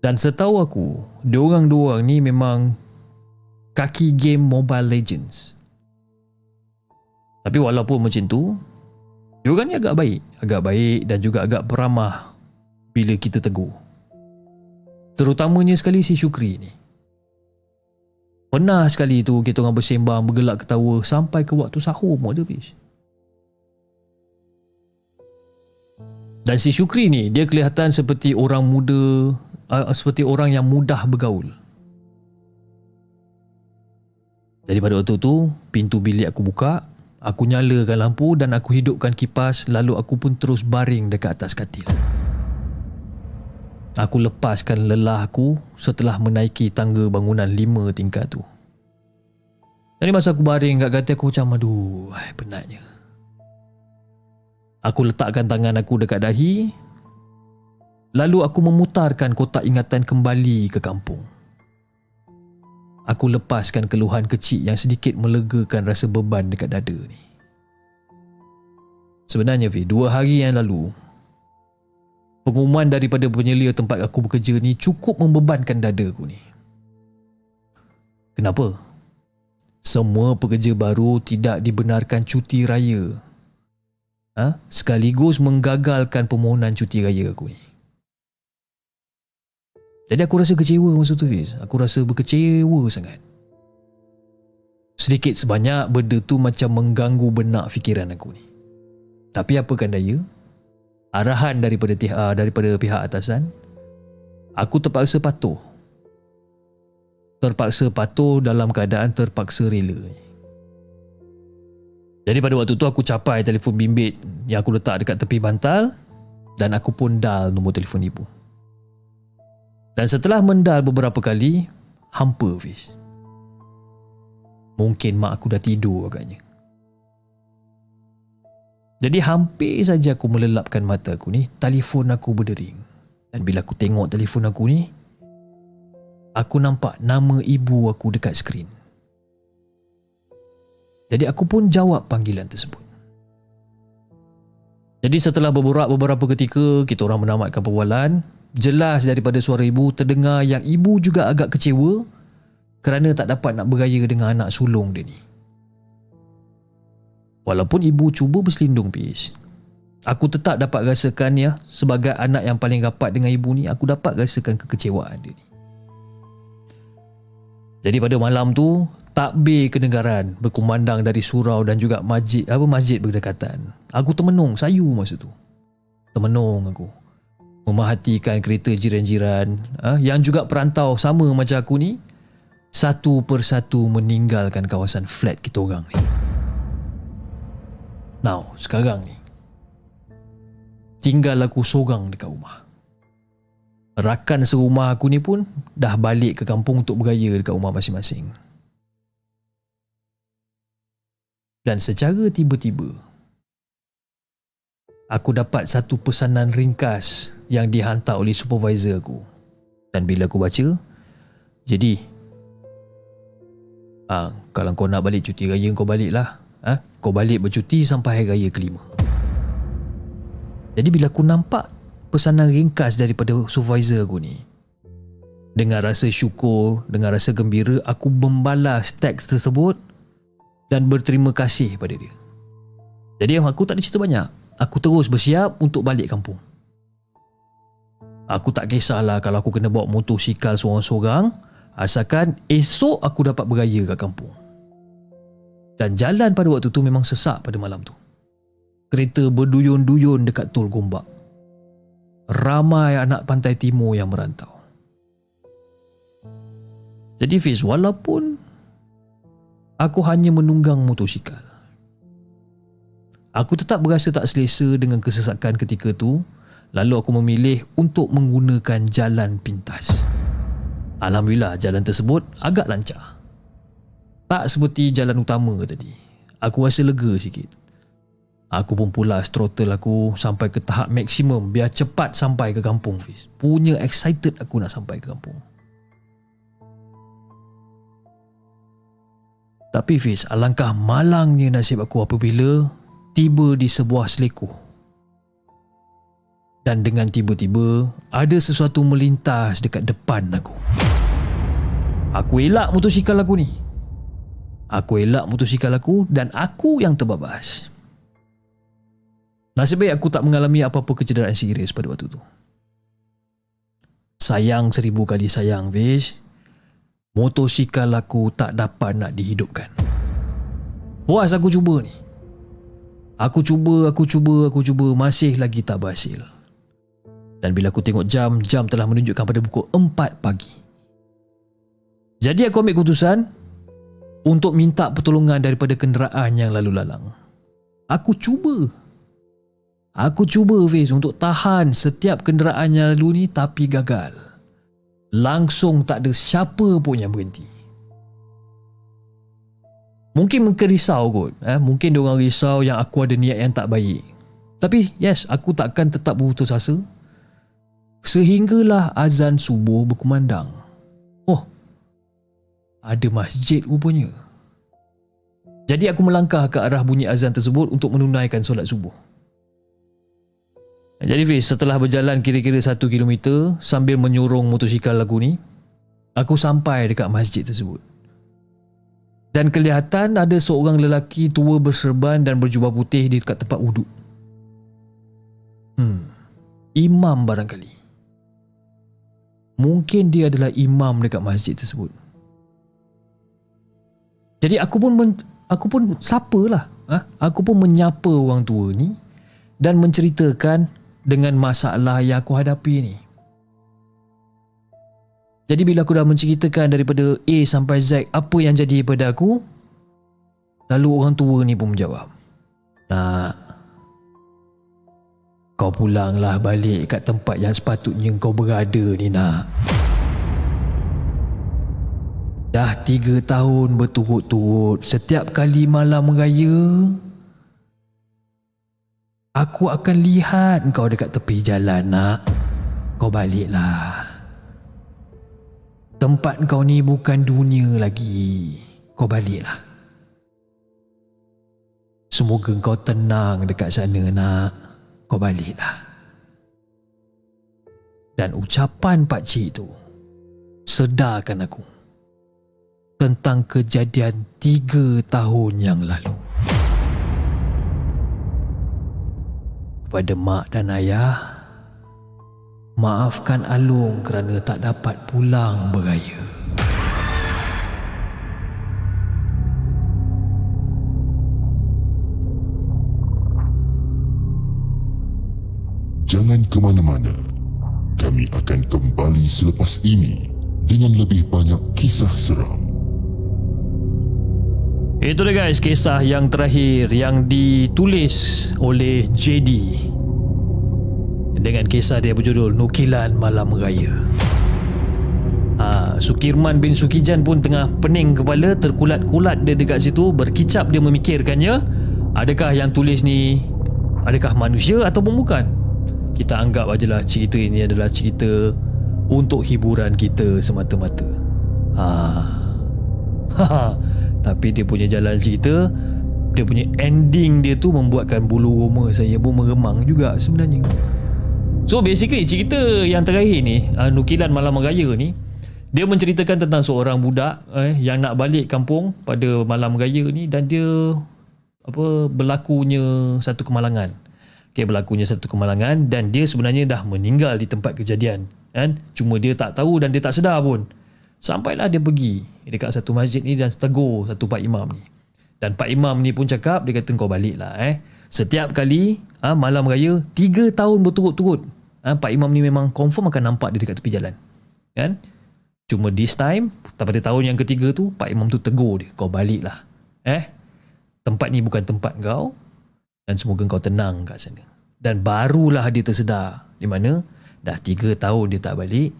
Dan setahu aku, dia orang dua orang ni memang kaki game Mobile Legends. Tapi walaupun macam tu, dia ni agak baik. Agak baik dan juga agak peramah bila kita tegur. Terutamanya sekali si Syukri ni. Pernah sekali tu kita orang bersembang, bergelak ketawa sampai ke waktu sahur pun ada bis. Dan si Syukri ni, dia kelihatan seperti orang muda, uh, seperti orang yang mudah bergaul. Jadi pada waktu tu, pintu bilik aku buka, Aku nyalakan lampu dan aku hidupkan kipas lalu aku pun terus baring dekat atas katil. Aku lepaskan lelah aku setelah menaiki tangga bangunan lima tingkat tu. Jadi masa aku baring kat katil aku macam aduh penatnya. Aku letakkan tangan aku dekat dahi lalu aku memutarkan kotak ingatan kembali ke kampung. Aku lepaskan keluhan kecil yang sedikit melegakan rasa beban dekat dada ni. Sebenarnya, Vi, dua hari yang lalu, pengumuman daripada penyelia tempat aku bekerja ni cukup membebankan dada aku ni. Kenapa? Semua pekerja baru tidak dibenarkan cuti raya. Ha? Sekaligus menggagalkan permohonan cuti raya aku ni. Jadi aku rasa kecewa masa tu Fiz. Aku rasa berkecewa sangat. Sedikit sebanyak benda tu macam mengganggu benak fikiran aku ni. Tapi apa kan daya? Arahan daripada THA daripada pihak atasan, aku terpaksa patuh. Terpaksa patuh dalam keadaan terpaksa rela. Jadi pada waktu tu aku capai telefon bimbit yang aku letak dekat tepi bantal dan aku pun dial nombor telefon ibu. Dan setelah mendal beberapa kali, hampa Fiz. Mungkin mak aku dah tidur agaknya. Jadi hampir saja aku melelapkan mata aku ni, telefon aku berdering. Dan bila aku tengok telefon aku ni, aku nampak nama ibu aku dekat skrin. Jadi aku pun jawab panggilan tersebut. Jadi setelah berborak beberapa ketika, kita orang menamatkan perbualan, Jelas daripada suara ibu terdengar yang ibu juga agak kecewa kerana tak dapat nak bergaya dengan anak sulung dia ni. Walaupun ibu cuba berselindung pis, aku tetap dapat rasakan ya sebagai anak yang paling rapat dengan ibu ni aku dapat rasakan kekecewaan dia ni. Jadi pada malam tu takbir kenegaran berkumandang dari surau dan juga masjid apa masjid berdekatan. Aku termenung sayu masa tu. Termenung aku memerhatikan kereta jiran-jiran ha, yang juga perantau sama macam aku ni satu persatu meninggalkan kawasan flat kita orang ni. Now, sekarang ni tinggal aku seorang dekat rumah. rakan serumah aku ni pun dah balik ke kampung untuk beraya dekat rumah masing-masing. Dan secara tiba-tiba, aku dapat satu pesanan ringkas yang dihantar oleh supervisor aku. Dan bila aku baca, jadi, ah, kalau kau nak balik cuti raya, kau baliklah. Ah, kau balik bercuti sampai hari raya kelima. Jadi bila aku nampak pesanan ringkas daripada supervisor aku ni, dengan rasa syukur, dengan rasa gembira, aku membalas teks tersebut dan berterima kasih pada dia. Jadi aku tak ada cerita banyak. Aku terus bersiap untuk balik kampung. Aku tak kisahlah kalau aku kena bawa motosikal seorang-seorang asalkan esok aku dapat beraya kat kampung. Dan jalan pada waktu tu memang sesak pada malam tu. Kereta berduyun-duyun dekat tol Gombak. Ramai anak pantai timur yang merantau. Jadi Fiz, walaupun aku hanya menunggang motosikal, aku tetap berasa tak selesa dengan kesesakan ketika tu Lalu aku memilih untuk menggunakan jalan pintas. Alhamdulillah jalan tersebut agak lancar. Tak seperti jalan utama tadi. Aku rasa lega sikit. Aku pun pulas throttle aku sampai ke tahap maksimum biar cepat sampai ke kampung Fiz. Punya excited aku nak sampai ke kampung. Tapi Fiz, alangkah malangnya nasib aku apabila tiba di sebuah selekoh dan dengan tiba-tiba ada sesuatu melintas dekat depan aku. Aku elak motosikal aku ni. Aku elak motosikal aku dan aku yang terbabas. Nasib baik aku tak mengalami apa-apa kecederaan serius pada waktu tu. Sayang seribu kali sayang, Vish. Motosikal aku tak dapat nak dihidupkan. Puas aku cuba ni. Aku cuba, aku cuba, aku cuba. Masih lagi tak berhasil. Dan bila aku tengok jam, jam telah menunjukkan pada pukul 4 pagi. Jadi aku ambil keputusan untuk minta pertolongan daripada kenderaan yang lalu lalang. Aku cuba. Aku cuba Fiz untuk tahan setiap kenderaan yang lalu ni tapi gagal. Langsung tak ada siapa pun yang berhenti. Mungkin mereka risau kot. Eh? Mungkin diorang risau yang aku ada niat yang tak baik. Tapi yes, aku takkan tetap berputus asa Sehinggalah azan subuh berkumandang. Oh, ada masjid rupanya. Jadi aku melangkah ke arah bunyi azan tersebut untuk menunaikan solat subuh. Jadi Fiz, setelah berjalan kira-kira satu kilometer sambil menyorong motosikal aku ni, aku sampai dekat masjid tersebut. Dan kelihatan ada seorang lelaki tua berserban dan berjubah putih di dekat tempat wuduk. Hmm, imam barangkali. Mungkin dia adalah imam dekat masjid tersebut. Jadi aku pun men, aku pun sapalah. Ha? Aku pun menyapa orang tua ni dan menceritakan dengan masalah yang aku hadapi ni. Jadi bila aku dah menceritakan daripada A sampai Z apa yang jadi pada aku, lalu orang tua ni pun menjawab. Nak, kau pulanglah balik kat tempat yang sepatutnya kau berada ni nak. Dah tiga tahun berturut-turut setiap kali malam raya Aku akan lihat kau dekat tepi jalan nak. Kau baliklah. Tempat kau ni bukan dunia lagi. Kau baliklah. Semoga kau tenang dekat sana nak kau baliklah. Dan ucapan Pak Cik itu sedarkan aku tentang kejadian tiga tahun yang lalu. Kepada mak dan ayah, maafkan Alung kerana tak dapat pulang beraya. Jangan ke mana-mana. Kami akan kembali selepas ini dengan lebih banyak kisah seram. Itu dia guys, kisah yang terakhir yang ditulis oleh JD. Dengan kisah dia berjudul Nukilan Malam Raya. Ha, Sukirman bin Sukijan pun tengah pening kepala terkulat-kulat dia dekat situ berkicap dia memikirkannya adakah yang tulis ni adakah manusia ataupun bukan kita anggap ajalah cerita ini adalah cerita untuk hiburan kita semata-mata ha. ha. tapi dia punya jalan cerita dia punya ending dia tu membuatkan bulu roma saya pun meremang juga sebenarnya so basically cerita yang terakhir ni uh, nukilan malam raya ni dia menceritakan tentang seorang budak eh, yang nak balik kampung pada malam raya ni dan dia apa berlakunya satu kemalangan. Okay, berlakunya satu kemalangan dan dia sebenarnya dah meninggal di tempat kejadian. Kan? Cuma dia tak tahu dan dia tak sedar pun. Sampailah dia pergi dekat satu masjid ni dan tegur satu pak imam ni. Dan pak imam ni pun cakap, dia kata kau balik lah eh. Setiap kali ha, malam raya, tiga tahun berturut-turut. Ha, pak imam ni memang confirm akan nampak dia dekat tepi jalan. Kan? Cuma this time pada tahun yang ketiga tu Pak Imam tu tegur dia Kau balik lah Eh Tempat ni bukan tempat kau Dan semoga kau tenang kat sana Dan barulah dia tersedar Di mana Dah tiga tahun dia tak balik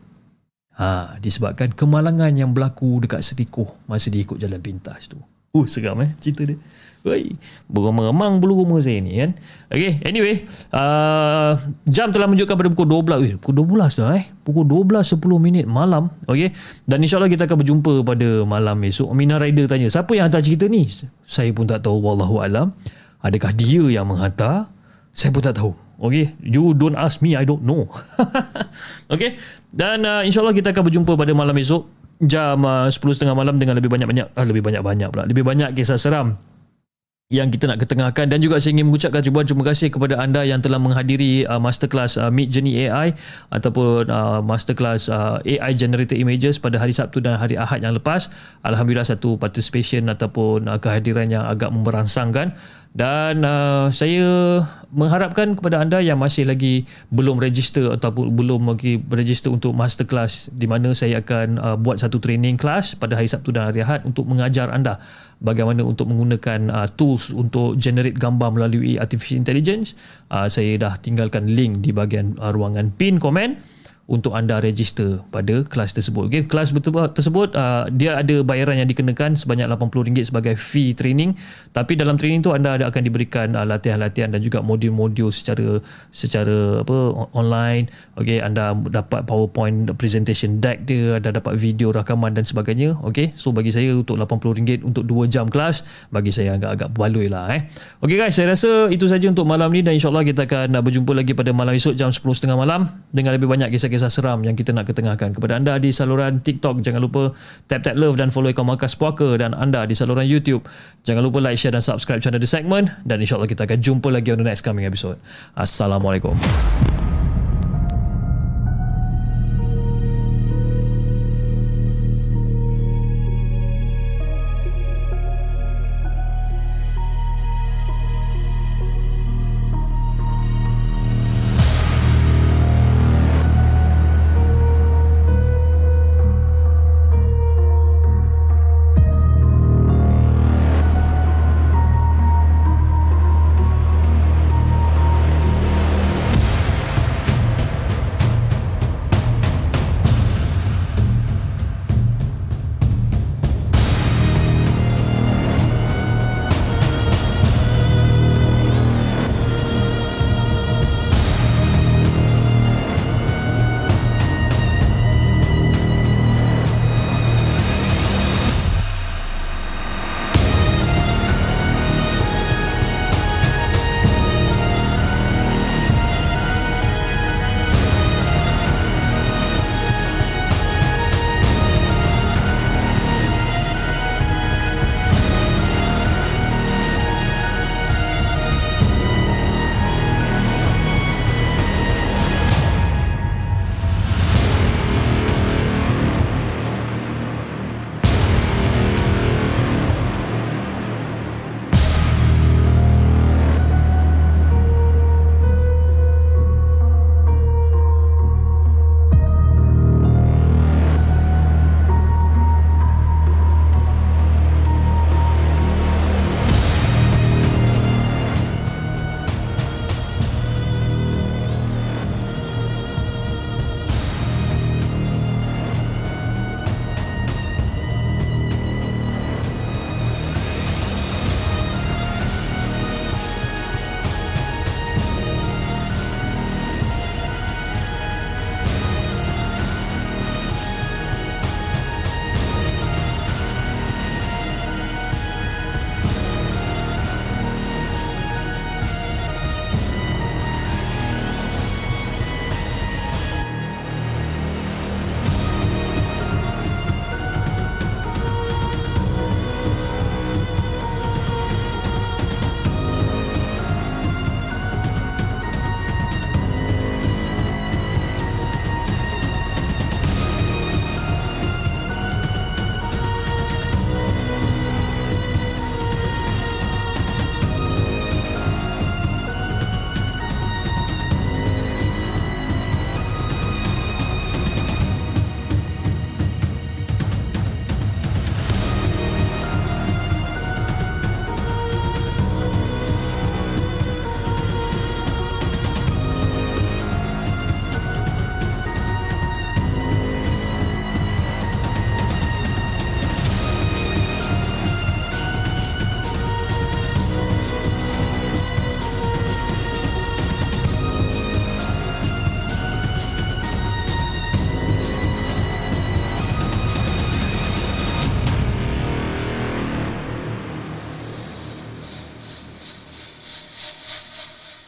Ha, disebabkan kemalangan yang berlaku dekat Setikuh masa dia ikut jalan pintas tu. Uh, seram eh cerita dia. Oi, beremang-remang bulu rumah saya ni kan. Okay, anyway, uh, jam telah menunjukkan pada pukul 12. Eh, pukul 12 dah eh. Pukul 12.10 minit malam. Okay, dan insyaAllah kita akan berjumpa pada malam esok. Mina Rider tanya, siapa yang hantar cerita ni? Saya pun tak tahu, Wallahualam. Adakah dia yang menghantar? Saya pun tak tahu. Okay, you don't ask me, I don't know. okay, dan uh, insyaAllah kita akan berjumpa pada malam esok. Jam uh, 10.30 malam dengan lebih banyak-banyak. Uh, lebih banyak-banyak pula. Lebih banyak kisah seram yang kita nak ketengahkan dan juga saya ingin mengucapkan ribuan terima kasih kepada anda yang telah menghadiri uh, masterclass uh, Mid Journey AI ataupun uh, masterclass uh, AI Generated Images pada hari Sabtu dan hari Ahad yang lepas. Alhamdulillah satu participation ataupun uh, kehadiran yang agak memberangsangkan dan uh, saya mengharapkan kepada anda yang masih lagi belum register ataupun belum lagi register untuk masterclass di mana saya akan uh, buat satu training class pada hari Sabtu dan hari Ahad untuk mengajar anda bagaimana untuk menggunakan uh, tools untuk generate gambar melalui artificial intelligence. Uh, saya dah tinggalkan link di bahagian uh, ruangan pin komen untuk anda register pada kelas tersebut. Okay, kelas tersebut uh, dia ada bayaran yang dikenakan sebanyak RM80 sebagai fee training. Tapi dalam training tu anda ada akan diberikan uh, latihan-latihan dan juga modul-modul secara secara apa online. Okay, anda dapat PowerPoint presentation deck dia, ada dapat video rakaman dan sebagainya. Okay, so bagi saya untuk RM80 untuk 2 jam kelas bagi saya agak-agak baloi lah. Eh. Okay guys, saya rasa itu saja untuk malam ni dan insyaAllah kita akan berjumpa lagi pada malam esok jam 10.30 malam dengan lebih banyak kisah kisah seram yang kita nak ketengahkan. Kepada anda di saluran TikTok jangan lupa tap tap love dan follow akaun Markas Puaka. Dan anda di saluran YouTube jangan lupa like share dan subscribe channel The Segment dan insyaAllah kita akan jumpa lagi on the next coming episode. Assalamualaikum